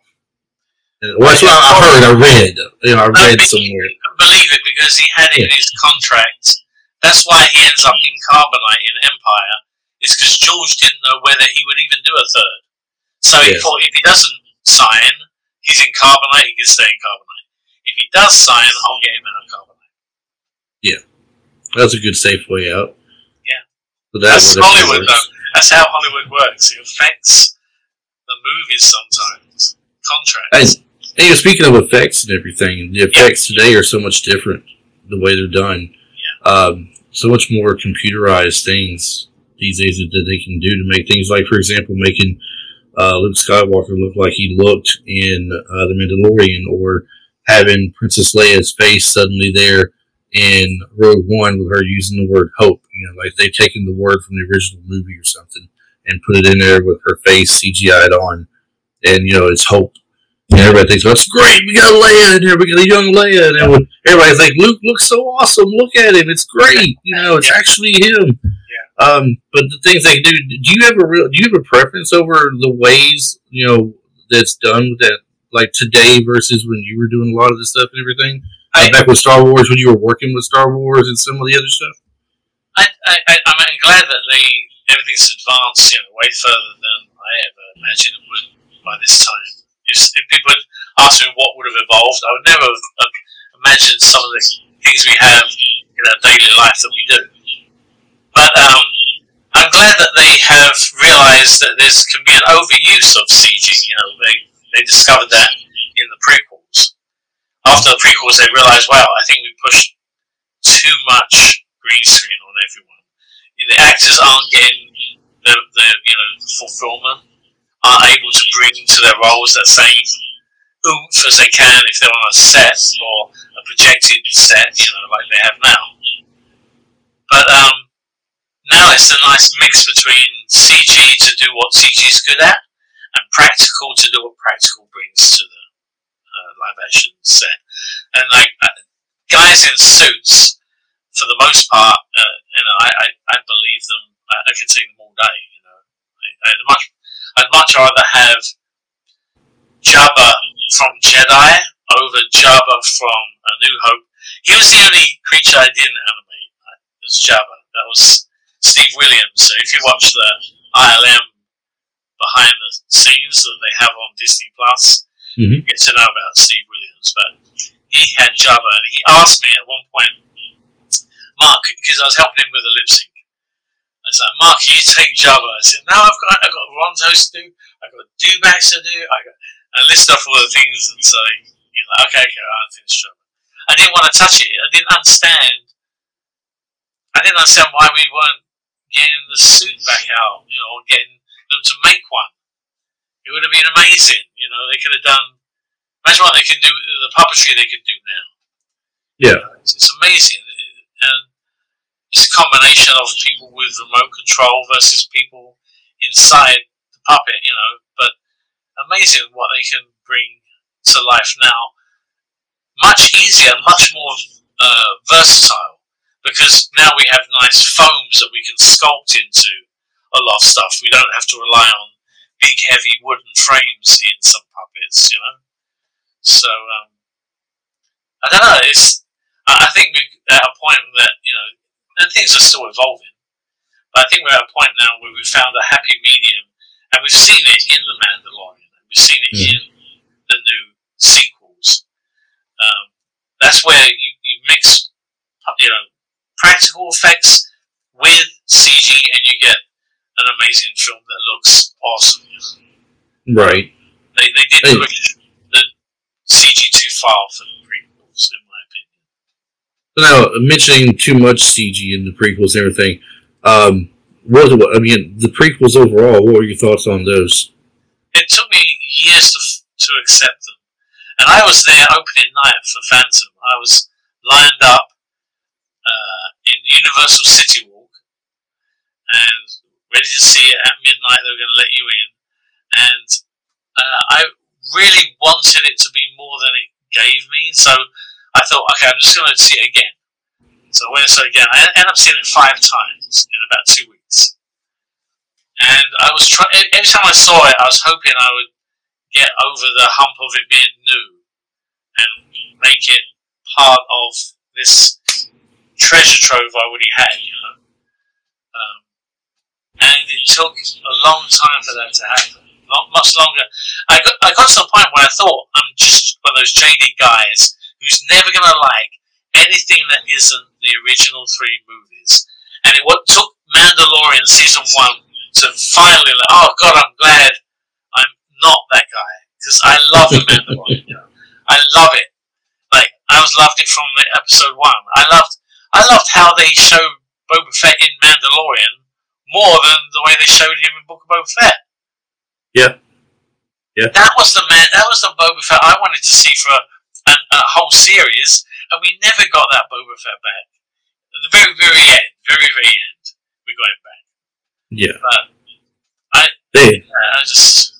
Well, that's what I heard. I read. You know, I read but somewhere. You can believe it because he had it in his contract. That's why he ends up in Carbonite in Empire, is because George didn't know whether he would even do a third. So he Yes. thought if he doesn't sign, he's in Carbonite, he can stay in Carbonite. If he does sign, I'll get him in a Carbonite. Yeah. That's a good safe way out. Yeah. But that, That's Hollywood, works. though. That's how Hollywood works. It affects the movies sometimes. Contracts. And you know, speaking of effects and everything, the effects today are so much different. The way they're done, um, so much more computerized things these days that they can do to make things like, for example, making uh, Luke Skywalker looked like he looked in uh, the Mandalorian, or having Princess Leia's face suddenly there in Rogue One with her using the word hope. You know, like they've taken the word from the original movie or something and put it in there with her face CGI'd on, and you know it's hope. And everybody thinks, "That's great! We got Leia in here. We got a young Leia." And everybody's like, "Luke looks so awesome! Look at him! It's great! You know, it's actually him." Um, but the things they do, do you have a real? Do you have a preference over the ways you know that's done with that, like today versus when you were doing a lot of this stuff and everything? Uh, I- back with Star Wars, when you were working with Star Wars and some of the other stuff. I, I, I, I'm glad that they everything's advanced, you know, way further than I ever imagined it would by this time. If, if people had asked me what would have evolved, I would never have uh, imagined some of the things we have in our daily life that we do. But um, I'm glad that they have realised that there's can be an overuse of CG. You know, they they discovered that in the prequels. After the prequels, they realised, wow, I think we pushed too much green screen on everyone. The actors aren't getting the, the you know fulfillment, aren't able to bring to their roles that same oomph as they can if they're on a set or a projected set, you know, like they have now. But um, now it's a nice mix between CG to do what CG is good at and practical to do what practical brings to the uh, live action set. And like uh, guys in suits, for the most part, uh, you know, I, I, I believe them. I, I can see them all day. You know, I, I'd much I'd much rather have Jabba from Jedi over Jabba from A New Hope. He was the only creature I didn't animate. uh, Was Jabba. That was Steve Williams. So if you watch the ILM behind the scenes that they have on Disney Plus, Mhm. you get to know about Steve Williams. But he had Jabba, and he asked me at one point, Mark, because I was helping him with the lip sync. I was like, Mark, can you take Jabba? I said, No, I've got I've got Rontos to do, I've got Dewbacks to do, I got and list off all the things and so you know, okay, okay, I'll finish Jabba. I didn't want to touch it. I didn't understand I didn't understand why we weren't getting the suit back out, you know, or getting them to make one. It would have been amazing, you know, they could have done imagine what they could do the puppetry they could do now. Yeah. It's, it's amazing. And it's a combination of people with remote control versus people inside the puppet, you know. But amazing what they can bring to life now. Much easier, much more uh, versatile because now we have nice foams that we can sculpt into a lot of stuff. We don't have to rely on big, heavy wooden frames in some puppets, you know. So um, I don't know. It's I think we're at a point that you know, and things are still evolving. But I think we're at a point now where we've found a happy medium, and we've seen it in the Mandalorian, and we've seen it Mhm. in the new sequels. Um, that's where you, you mix, you know, practical effects with CG, and you get an amazing film that looks awesome. Right. They they did Hey. the CG too far for the prequels, in my opinion. Now, mentioning too much CG in the prequels and everything, um, what, what I mean, the prequels overall. What were your thoughts on those? it took me years to, to accept them. And I was there opening night for Phantom. I was lined up the Universal City Walk, and ready to see it at midnight. They were going to let you in, and uh, I really wanted it to be more than it gave me. So I thought, okay, I'm just going to see it again. So I went and saw it again. I ended up seeing it five times in about two weeks. And I was trying. Every time I saw it, I was hoping I would get over the hump of it being new and make it part of this treasure trove I already had. You know. Um, and it took a long time for that to happen. Not much longer. I got I got to the point where I thought I'm just one of those jaded guys who's never going to like anything that isn't the original three movies. And it what took Mandalorian season one to finally like, oh god, I'm glad I'm not that guy because I love the Mandalorian. I love it. Like I was loved it from episode one. I loved I loved how they showed Boba Fett in Mandalorian more than the way they showed him in Book of Boba Fett. Yeah. Yeah. That was the man. That was the Boba Fett I wanted to see for a, a whole series, and we never got that Boba Fett back. At the very, very end, very, very end, we got him back. Yeah. But I, Hey, I just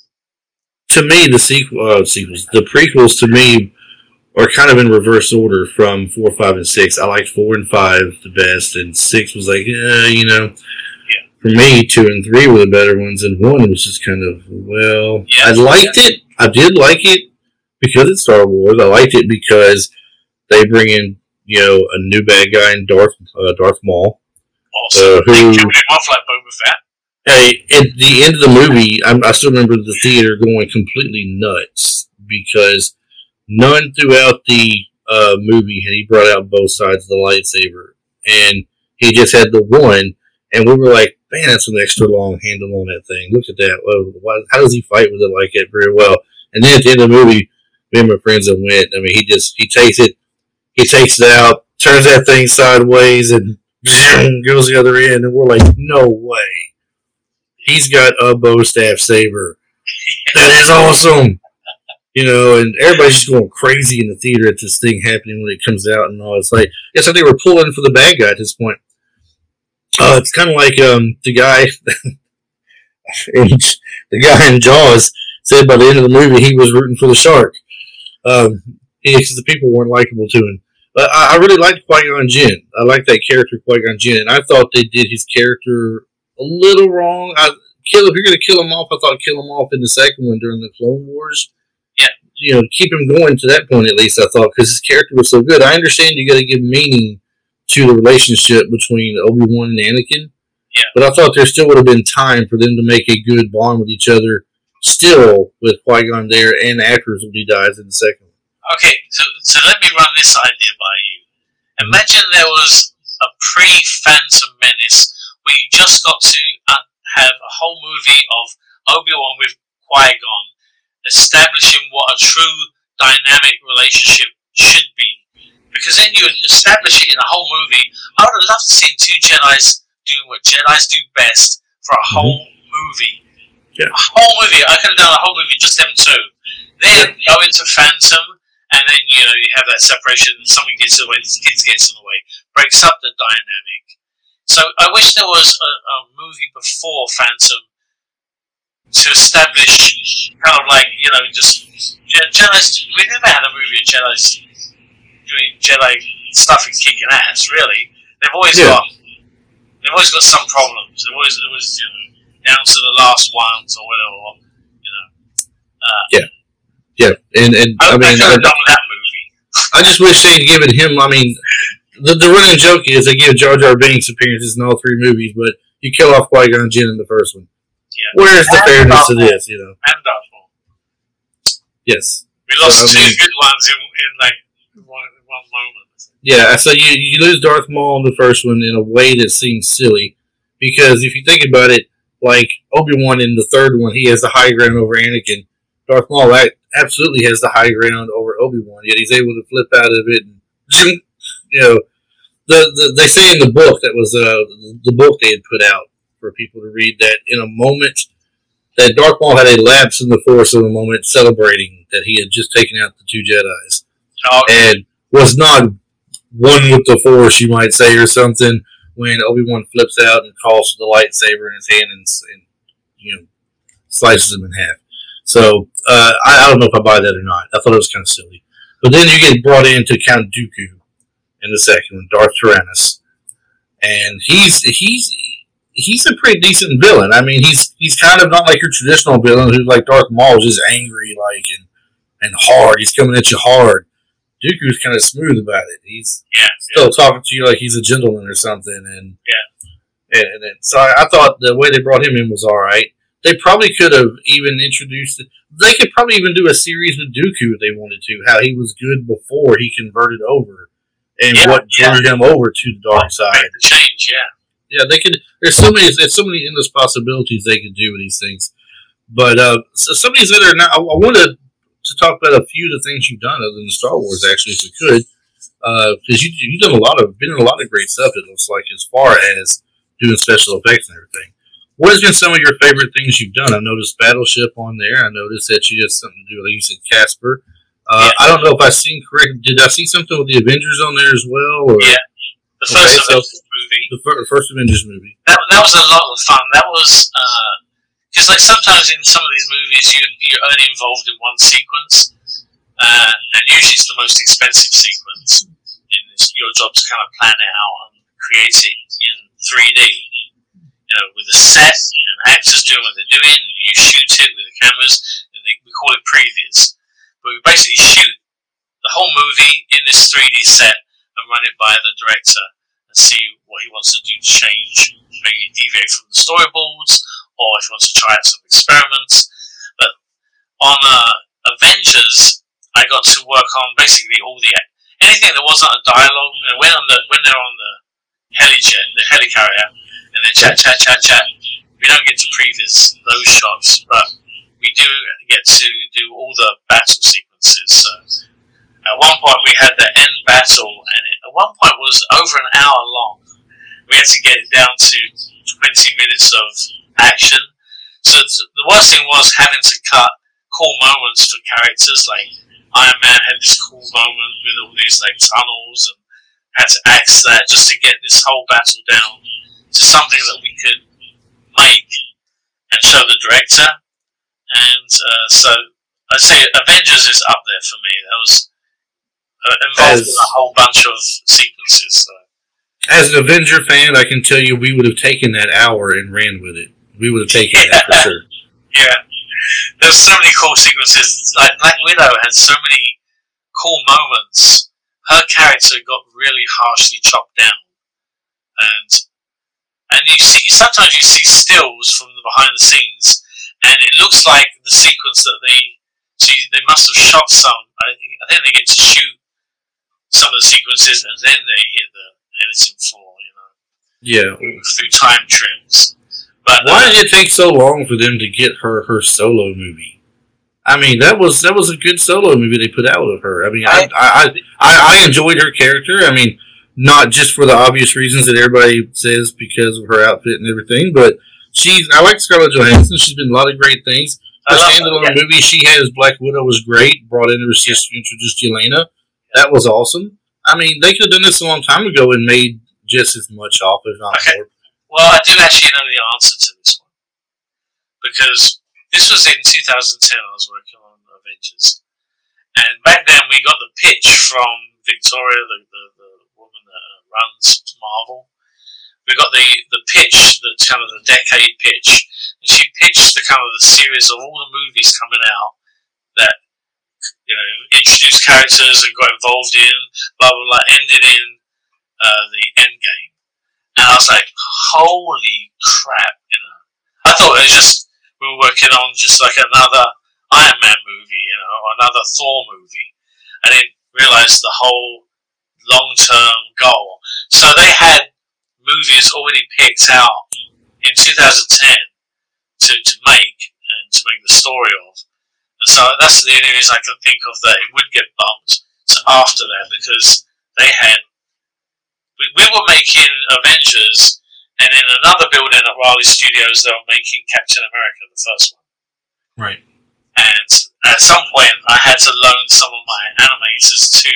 to me, the sequel, uh, sequels, the prequels to me are kind of in reverse order from four, five, and six. I liked four and five the best, and six was like, eh, you know. Yeah. For me, two and three were the better ones, and one was just kind of well. Yeah. I liked it. I did like it because it's Star Wars. I liked it because they bring in you know a new bad guy in Darth uh, Darth Maul. also Uh, who- off like Boba Fett. Hey, at the end of the movie, I'm, I still remember the theater going completely nuts because none throughout the uh, movie had he brought out both sides of the lightsaber, and he just had the one, and we were like, "Man, that's an extra long handle on that thing. Look at that. Well, why, how does he fight with it like that very well?" And then at the end of the movie, me and my friends that went. I mean, he just he takes it, he takes it out, turns that thing sideways, and goes the other end, and we're like, "No way." he's got a bow staff saber. That is awesome. You know, and everybody's just going crazy in the theater at this thing happening when it comes out and all. It's like it's like they were pulling for the bad guy at this point. Uh, it's kind of like um, the guy, in, the guy in Jaws said by the end of the movie he was rooting for the shark. Um, because the people weren't likable to him. But I, I really liked Qui Gon Jinn. I like that character Qui Gon Jinn, and I thought they did his character a little wrong. I kill if you're going to kill him off. I thought kill him off in the second one during the Clone Wars. You know, keep him going to that point at least. I thought because his character was so good. I understand you got to give meaning to the relationship between Obi Wan and Anakin. Yeah. but I thought there still would have been time for them to make a good bond with each other. Still, with Qui Gon there, and afterwards when he dies in the second one. Okay, so, so let me run this idea by you. Imagine there was a pre-Phantom Menace where you just got to uh, have a whole movie of Obi Wan with Qui Gon, establishing what a true dynamic relationship should be. Because then you establish it in a whole movie. I would have loved to see two Jedi's doing what Jedi's do best for a mm-hmm. whole movie. Yeah. A whole movie. I could have done a whole movie just them two. Then go into Phantom, and then you know you have that separation. And something gets in the way, kids gets in the way, breaks up the dynamic. So I wish there was a, a movie before Phantom to establish kind of like you know just Je- Jedi's. We never had a movie of Jedi's doing Jedi stuff and kicking ass. Really, they've always Yeah. got they've always got some problems. It always it was you know down to the last ones or whatever. You know, uh, Yeah, Yeah, and and I, I mean, I could I, done that movie. I just wish they'd given him. I mean, the, the running joke is they give Jar Jar Binks appearances in all three movies, but you kill off Qui Gon Jinn in the first one. Yeah. Where's the And fairness of Darth this? You know, And Darth Maul. yes, We lost So, I two mean- good ones in, in like one, one moment. yeah. So you you lose Darth Maul in the first one in a way that seems silly because if you think about it, like Obi Wan in the third one, he has the high ground over Anakin. Darth Maul absolutely has the high ground over Obi Wan, yet he's able to flip out of it. And, you know, the, the they say in the book that was uh, the book they had put out for people to read that in a moment that Darth Maul had a lapse in the Force in a moment, celebrating that he had just taken out the two Jedi's Oh, and was not one with the Force, you might say, or something, when Obi Wan flips out and calls for the lightsaber in his hand and, and you know slices him in half. So uh, I, I, don't know if I buy that or not. I thought it was kind of silly. But then you get brought into Count Dooku in the second one, Darth Tyrannus, and he's he's he's a pretty decent villain. I mean, he's he's kind of not like your traditional villain who's like Darth Maul, is just angry like and and hard. He's coming at you hard. Dooku's kind of smooth about it. He's yeah, still yeah. talking to you like he's a gentleman or something, and yeah, and, and so I, I, thought the way they brought him in was all right. They probably could have even introduced. They could probably even do a series with Dooku if they wanted to. How he was good before he converted over, and yeah, what drew him over to the dark side. The change, yeah, yeah. They could. There's so many. There's so many endless possibilities they can do with these things. But uh, so some of these other. Now, I, I want to talk about a few of the things you've done other than Star Wars, actually, if we could, because uh, you you've done a lot of been in a lot of great stuff. It looks like as far as doing special effects and everything. What has been some of your favorite things you've done? I noticed Battleship on there. I noticed that you had something to do with, like you said, Casper. Uh, yeah. I don't know if I seen correct. Did I see something with the Avengers on there as well? Or? Yeah, the first okay, Avengers so movie. The, fir- first Avengers movie. That, that was a lot of fun. That was uh, because like sometimes in some of these movies you you're only involved in one sequence, uh, and usually it's the most expensive sequence. And it's your job to kind of plan it out and create it in 3D. You know, with a set and actors doing what they're doing, and you shoot it with the cameras, and they, we call it previs. But we basically shoot the whole movie in this 3D set run it by the director and see what he wants to do to change, maybe deviate from the storyboards or if he wants to try out some experiments. But on uh, Avengers, I got to work on basically all the anything that wasn't a dialogue. when on the when they're on the helijet, the helicarrier, and they chat, chat, chat, chat. We don't get to previs those shots, but we do get to do all the battle sequences. So at one point we had the end battle, and it, at one point was over an hour long. We had to get it down to 20 minutes of action. So the worst thing was having to cut cool moments for characters. Like Iron Man had this cool moment with all these like tunnels, and had to axe that just to get this whole battle down to something that we could make and show the director. And uh, so I say Avengers is up there for me. That was uh, involved As, in a whole bunch of sequences. So. As an Avenger fan, I can tell you we would have taken that hour and ran with it we would have taken that for sure. Yeah, there's so many cool sequences. Like Black Widow had so many cool moments. Her character got really harshly chopped down, and and you see sometimes you see stills from the behind the scenes, and it looks like the sequence that they see they must have shot some. I, I think they get to shoot some of the sequences, and then they hit the editing floor. You know, yeah, through time trims. But why uh, did it take so long for them to get her her solo movie? I mean, that was that was a good solo movie they put out of her. I mean, I I, I, I enjoyed her character. I mean, not just for the obvious reasons that everybody says because of her outfit and everything, but she's I like Scarlett Johansson. She's been a lot of great things. Her standalone yeah. movie she had as Black Widow was great. Brought in her sister, introduced Yelena. That was awesome. I mean, they could have done this a long time ago and made just as much off, if not okay. more. Well, I do actually know the answer to this one because this was in 2010. I was working on Avengers, and back then we got the pitch from Victoria, the, the, the woman that runs Marvel. We got the the pitch, the kind of the decade pitch, and she pitched the kind of the series of all the movies coming out that you know introduced characters and got involved in blah blah blah, ended in uh, the end game and I was like, holy crap, you know. I thought it was just, we were working on just like another Iron Man movie, you know, or another Thor movie. I didn't realize the whole long term goal. So they had movies already picked out in 2010 to, to make and to make the story of. And so that's the only reason I can think of that it would get bumped to after that because they had we, we were making Avengers, and in another building at Raleigh Studios, they were making Captain America, the first one. Right. And at some point, I had to loan some of my animators to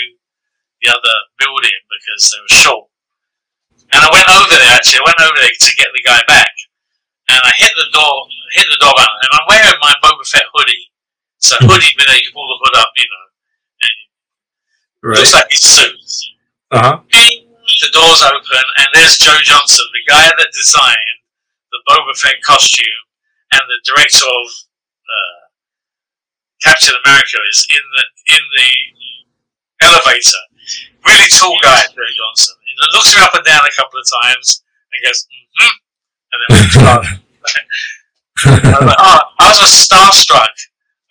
the other building because they were short. And I went over there actually. I went over there to get the guy back, and I hit the door, hit the door and I'm wearing my Boba Fett hoodie. So hoodie, but you pull the hood up, you know, and Right. looks like his suit. Uh huh. Bing, the doors open, and there's Joe Johnston, the guy that designed the Boba Fett costume, and the director of uh, Captain America is in the in the elevator. Really tall guy, Joe Johnston. He looks me up and down a couple of times and goes, mm-hmm, and then we start. I was like, oh, I was starstruck.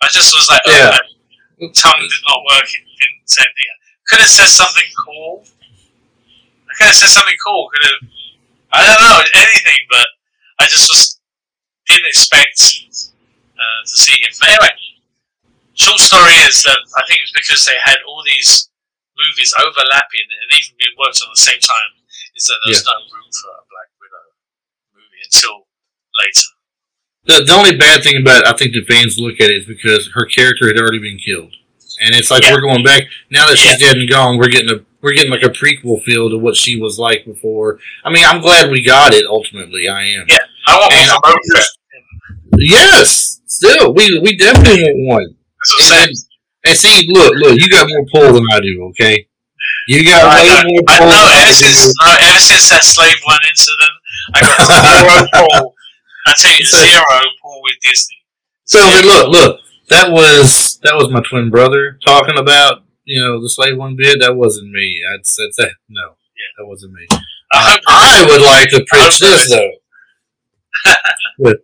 I just was like, oh, Yeah. my tongue did not work. It didn't say anything. Could have said something cool. I could have said something cool. Could have, I don't know, anything. But I just was didn't expect uh, to see him. But anyway, short story is that I think it's because they had all these movies overlapping and even being worked on at the same time. Is that there's no room for a Black Widow movie until later. The, the only bad thing about it, I think the fans look at it is because her character had already been killed, and it's like Yeah. we're going back now that she's dead and gone. We're getting a we're getting like a prequel feel to what she was like before. I mean, I'm glad we got it ultimately. I am. Yeah, I want And- for Yes, still, we we definitely want one. And, and see, look, look, you got more pull than I do. Okay, you got I way know, more pull know than I ever, do. since, no, ever since that Slave One incident, I got zero pull. I tell you, zero pool with Disney. So I look, look, that was that was my twin brother talking about you know the slave one bit. That wasn't me. I'd said that no, Yeah. that wasn't me. I I would like to preach this so. though. but,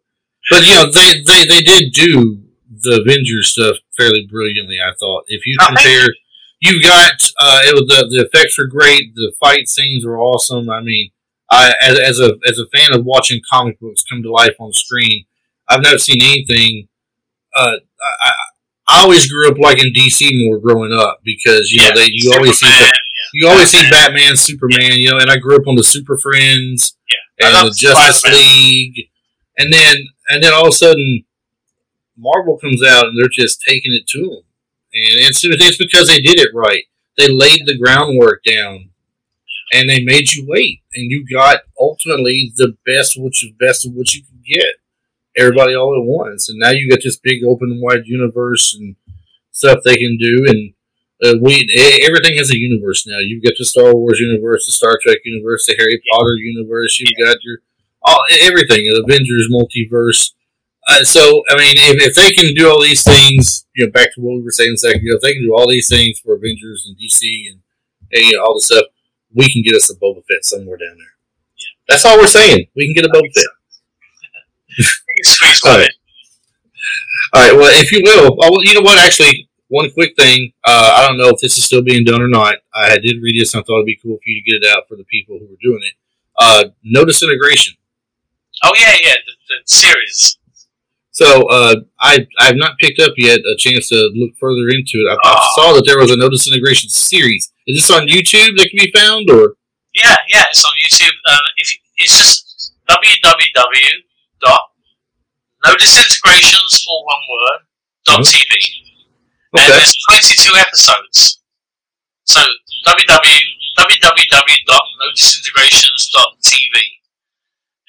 but you know they, they they did do the Avengers stuff fairly brilliantly. I thought if you Oh, compare, you've got uh, it was the the effects were great. The fight scenes were awesome. I mean, I as, as a as a fan of watching comic books come to life on screen, I've never seen anything. Uh, I, I, always grew up liking DC more growing up because you know they you always see Superman, the, you always see Batman, Superman, you know, and I grew up on the Super Friends I and the Justice Spider-Man. League, and then and then all of a sudden, Marvel comes out and they're just taking it to them, and it's it's because they did it right. They laid the groundwork down, and they made you wait, and you got ultimately the best which is best of what you could get. Everybody all at once, and now you got this big open wide universe and stuff they can do, and uh, we everything has a universe now. You've got the Star Wars universe, the Star Trek universe, the Harry Potter universe. You've got your all everything, the Avengers multiverse. Uh, so I mean, if, if they can do all these things, you know, back to what we were saying a second ago, if they can do all these things for Avengers and DC and, and you know all the stuff, we can get us a Boba Fett somewhere down there. Yeah. That's all we're saying. We can get a Boba Fett. You can squeeze one All in. right. All right. Well, if you will, oh, you know what? Actually, one quick thing. Uh, I don't know if this is still being done or not. I did read this, and I thought it'd be cool for you to get it out for the people who were doing it. Uh, No Disintegration. Oh yeah, yeah, the, the series. So uh, I I've not picked up yet a chance to look further into it. I, I Oh. saw that there was a No Disintegration series. Is this on YouTube that can be found, or Yeah, yeah, it's on YouTube. Um, if it's just www dot no disintegrations all one word dot tv, and there's 22 episodes. So www www dot no disintegrations dot tv,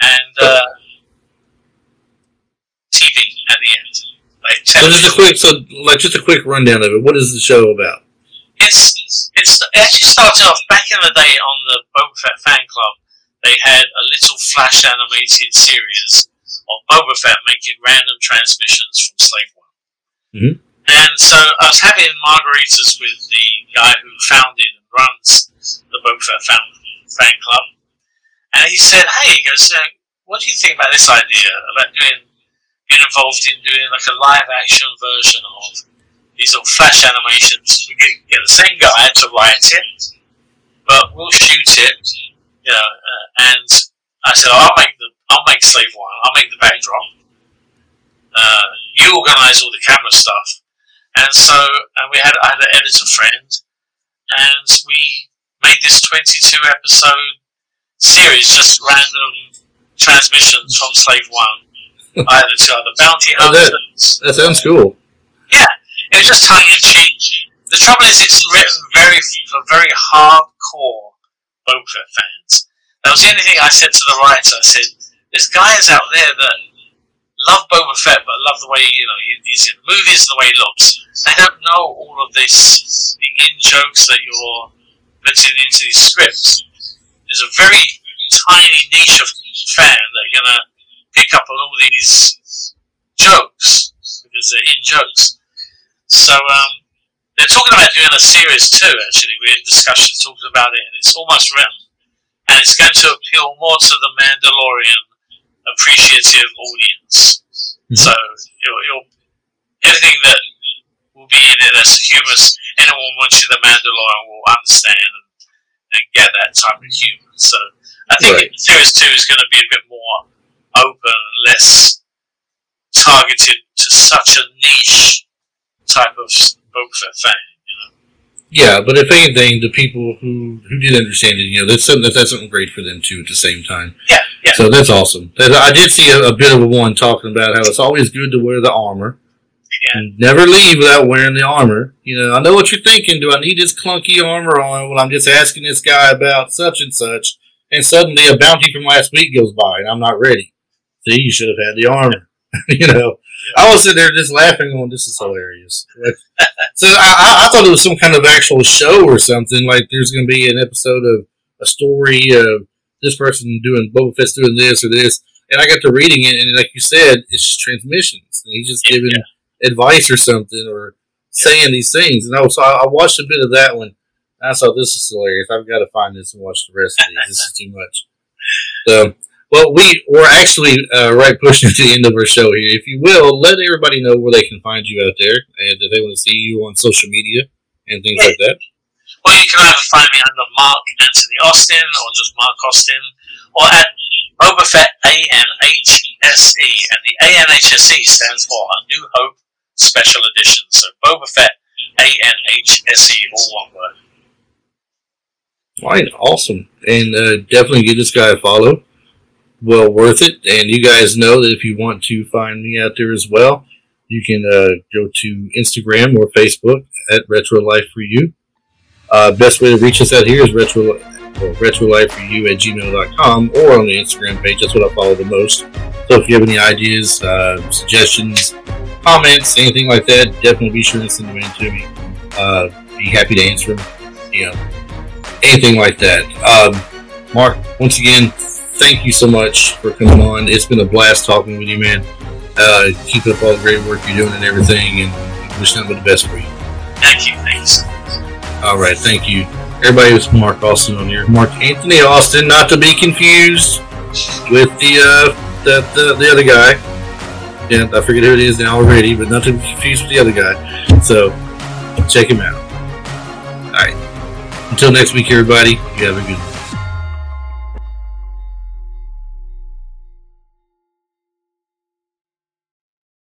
and uh, TV at the end. Like So just a quick, so like just a quick rundown of it. What is the show about? It's it's it actually started off back in the day on the Boba Fett fan club. They had a little flash animated series of Boba Fett making random transmissions from Slave One. Mhm. And so I was having margaritas with the guy who founded and runs the Boba Fett fan, fan club, and he said, "Hey, he goes, what do you think about this idea about doing being involved in doing like a live action version of these little flash animations. We get, get the same guy to write it, but we'll shoot it, you know. Uh, and I said, I'll make the, I'll make Slave One. I'll make the backdrop. Uh, you organise all the camera stuff, and so and we had I had an editor friend, and we made this twenty-two episode series, just random transmissions from Slave One, either to other bounty Oh, that- hunters. That sounds cool. Yeah, it's just tongue in cheek. The trouble is, it's written very for very hardcore Fett fans. That was the only thing I said to the writer. I said, "There's guys out there that love Boba Fett, but love the way you know he's in movies the way he looks. They don't know all of this, the in jokes that you're putting into these scripts. There's a very tiny niche of fan that are gonna pick up on all these jokes because they're in jokes. So um, they're talking about doing a series too. Actually, we're in discussion talking about it, and it's almost written, and it's going to appeal more to the Mandalorian appreciative audience. Mm-hmm. So it'll, it'll, everything that will be in it that's humorous, anyone watching the Mandalorian will understand and, and get that type of humor. So I think right. series two is going to be a bit more open less targeted to such a niche type of Boba fan. You know? Yeah, but if anything, the people who who did understand it, you know, that's something that's something great for them too. At the same time, yeah, yeah. So that's awesome. I did see a, a bit of a one talking about how it's always good to wear the armor. Yeah. Never leave without wearing the armor. You know, I know what you're thinking. Do I need this clunky armor on? Well, I'm just asking this guy about such and such, and suddenly a bounty from last week goes by, and I'm not ready. See, you should have had the armor. you know, I was sitting there just laughing, going, "This is hilarious." so I, I, thought it was some kind of actual show or something. Like there's going to be an episode of a story of this person doing Boba Fett's doing this or this, and I got to reading it, and like you said, it's just transmissions, and he's just giving yeah. advice or something or saying these things. And I was, I watched a bit of that one. I thought this is hilarious. I've got to find this and watch the rest of these. this is too much. So well, we we're actually uh, right pushing to the end of our show here. If you will, let everybody know where they can find you out there, and if they want to see you on social media and things like that. Well, you can either find me under Mark Anthony Austin or just Mark Austin, or at Boba Fett ANHSE, and the ANHSE stands for A New Hope Special Edition. So Boba Fett ANHSE, all one word. All right, awesome, and uh, definitely give this guy a follow well worth it. And you guys know that if you want to find me out there as well, you can uh, go to Instagram or Facebook at Retro Life for You. Uh, best way to reach us out here is retro, retro life for you at gmail.com or on the Instagram page. That's what I follow the most. So if you have any ideas, uh, suggestions, comments, anything like that, definitely be sure to send them in to me. Uh, be happy to answer them. You know, anything like that. Um, Mark, once again, thank you so much for coming on. It's been a blast talking with you, man. Uh, keep up all the great work you're doing and everything, and wish nothing but the best for you. Thank you. Thanks. All right, thank you. Everybody it's Mark Austin on here. Mark Anthony Austin, not to be confused with the uh, the, the, the other guy. Yeah, I forget who it is now already, but not to be confused with the other guy. So check him out. All right. Until next week, everybody. You have a good one.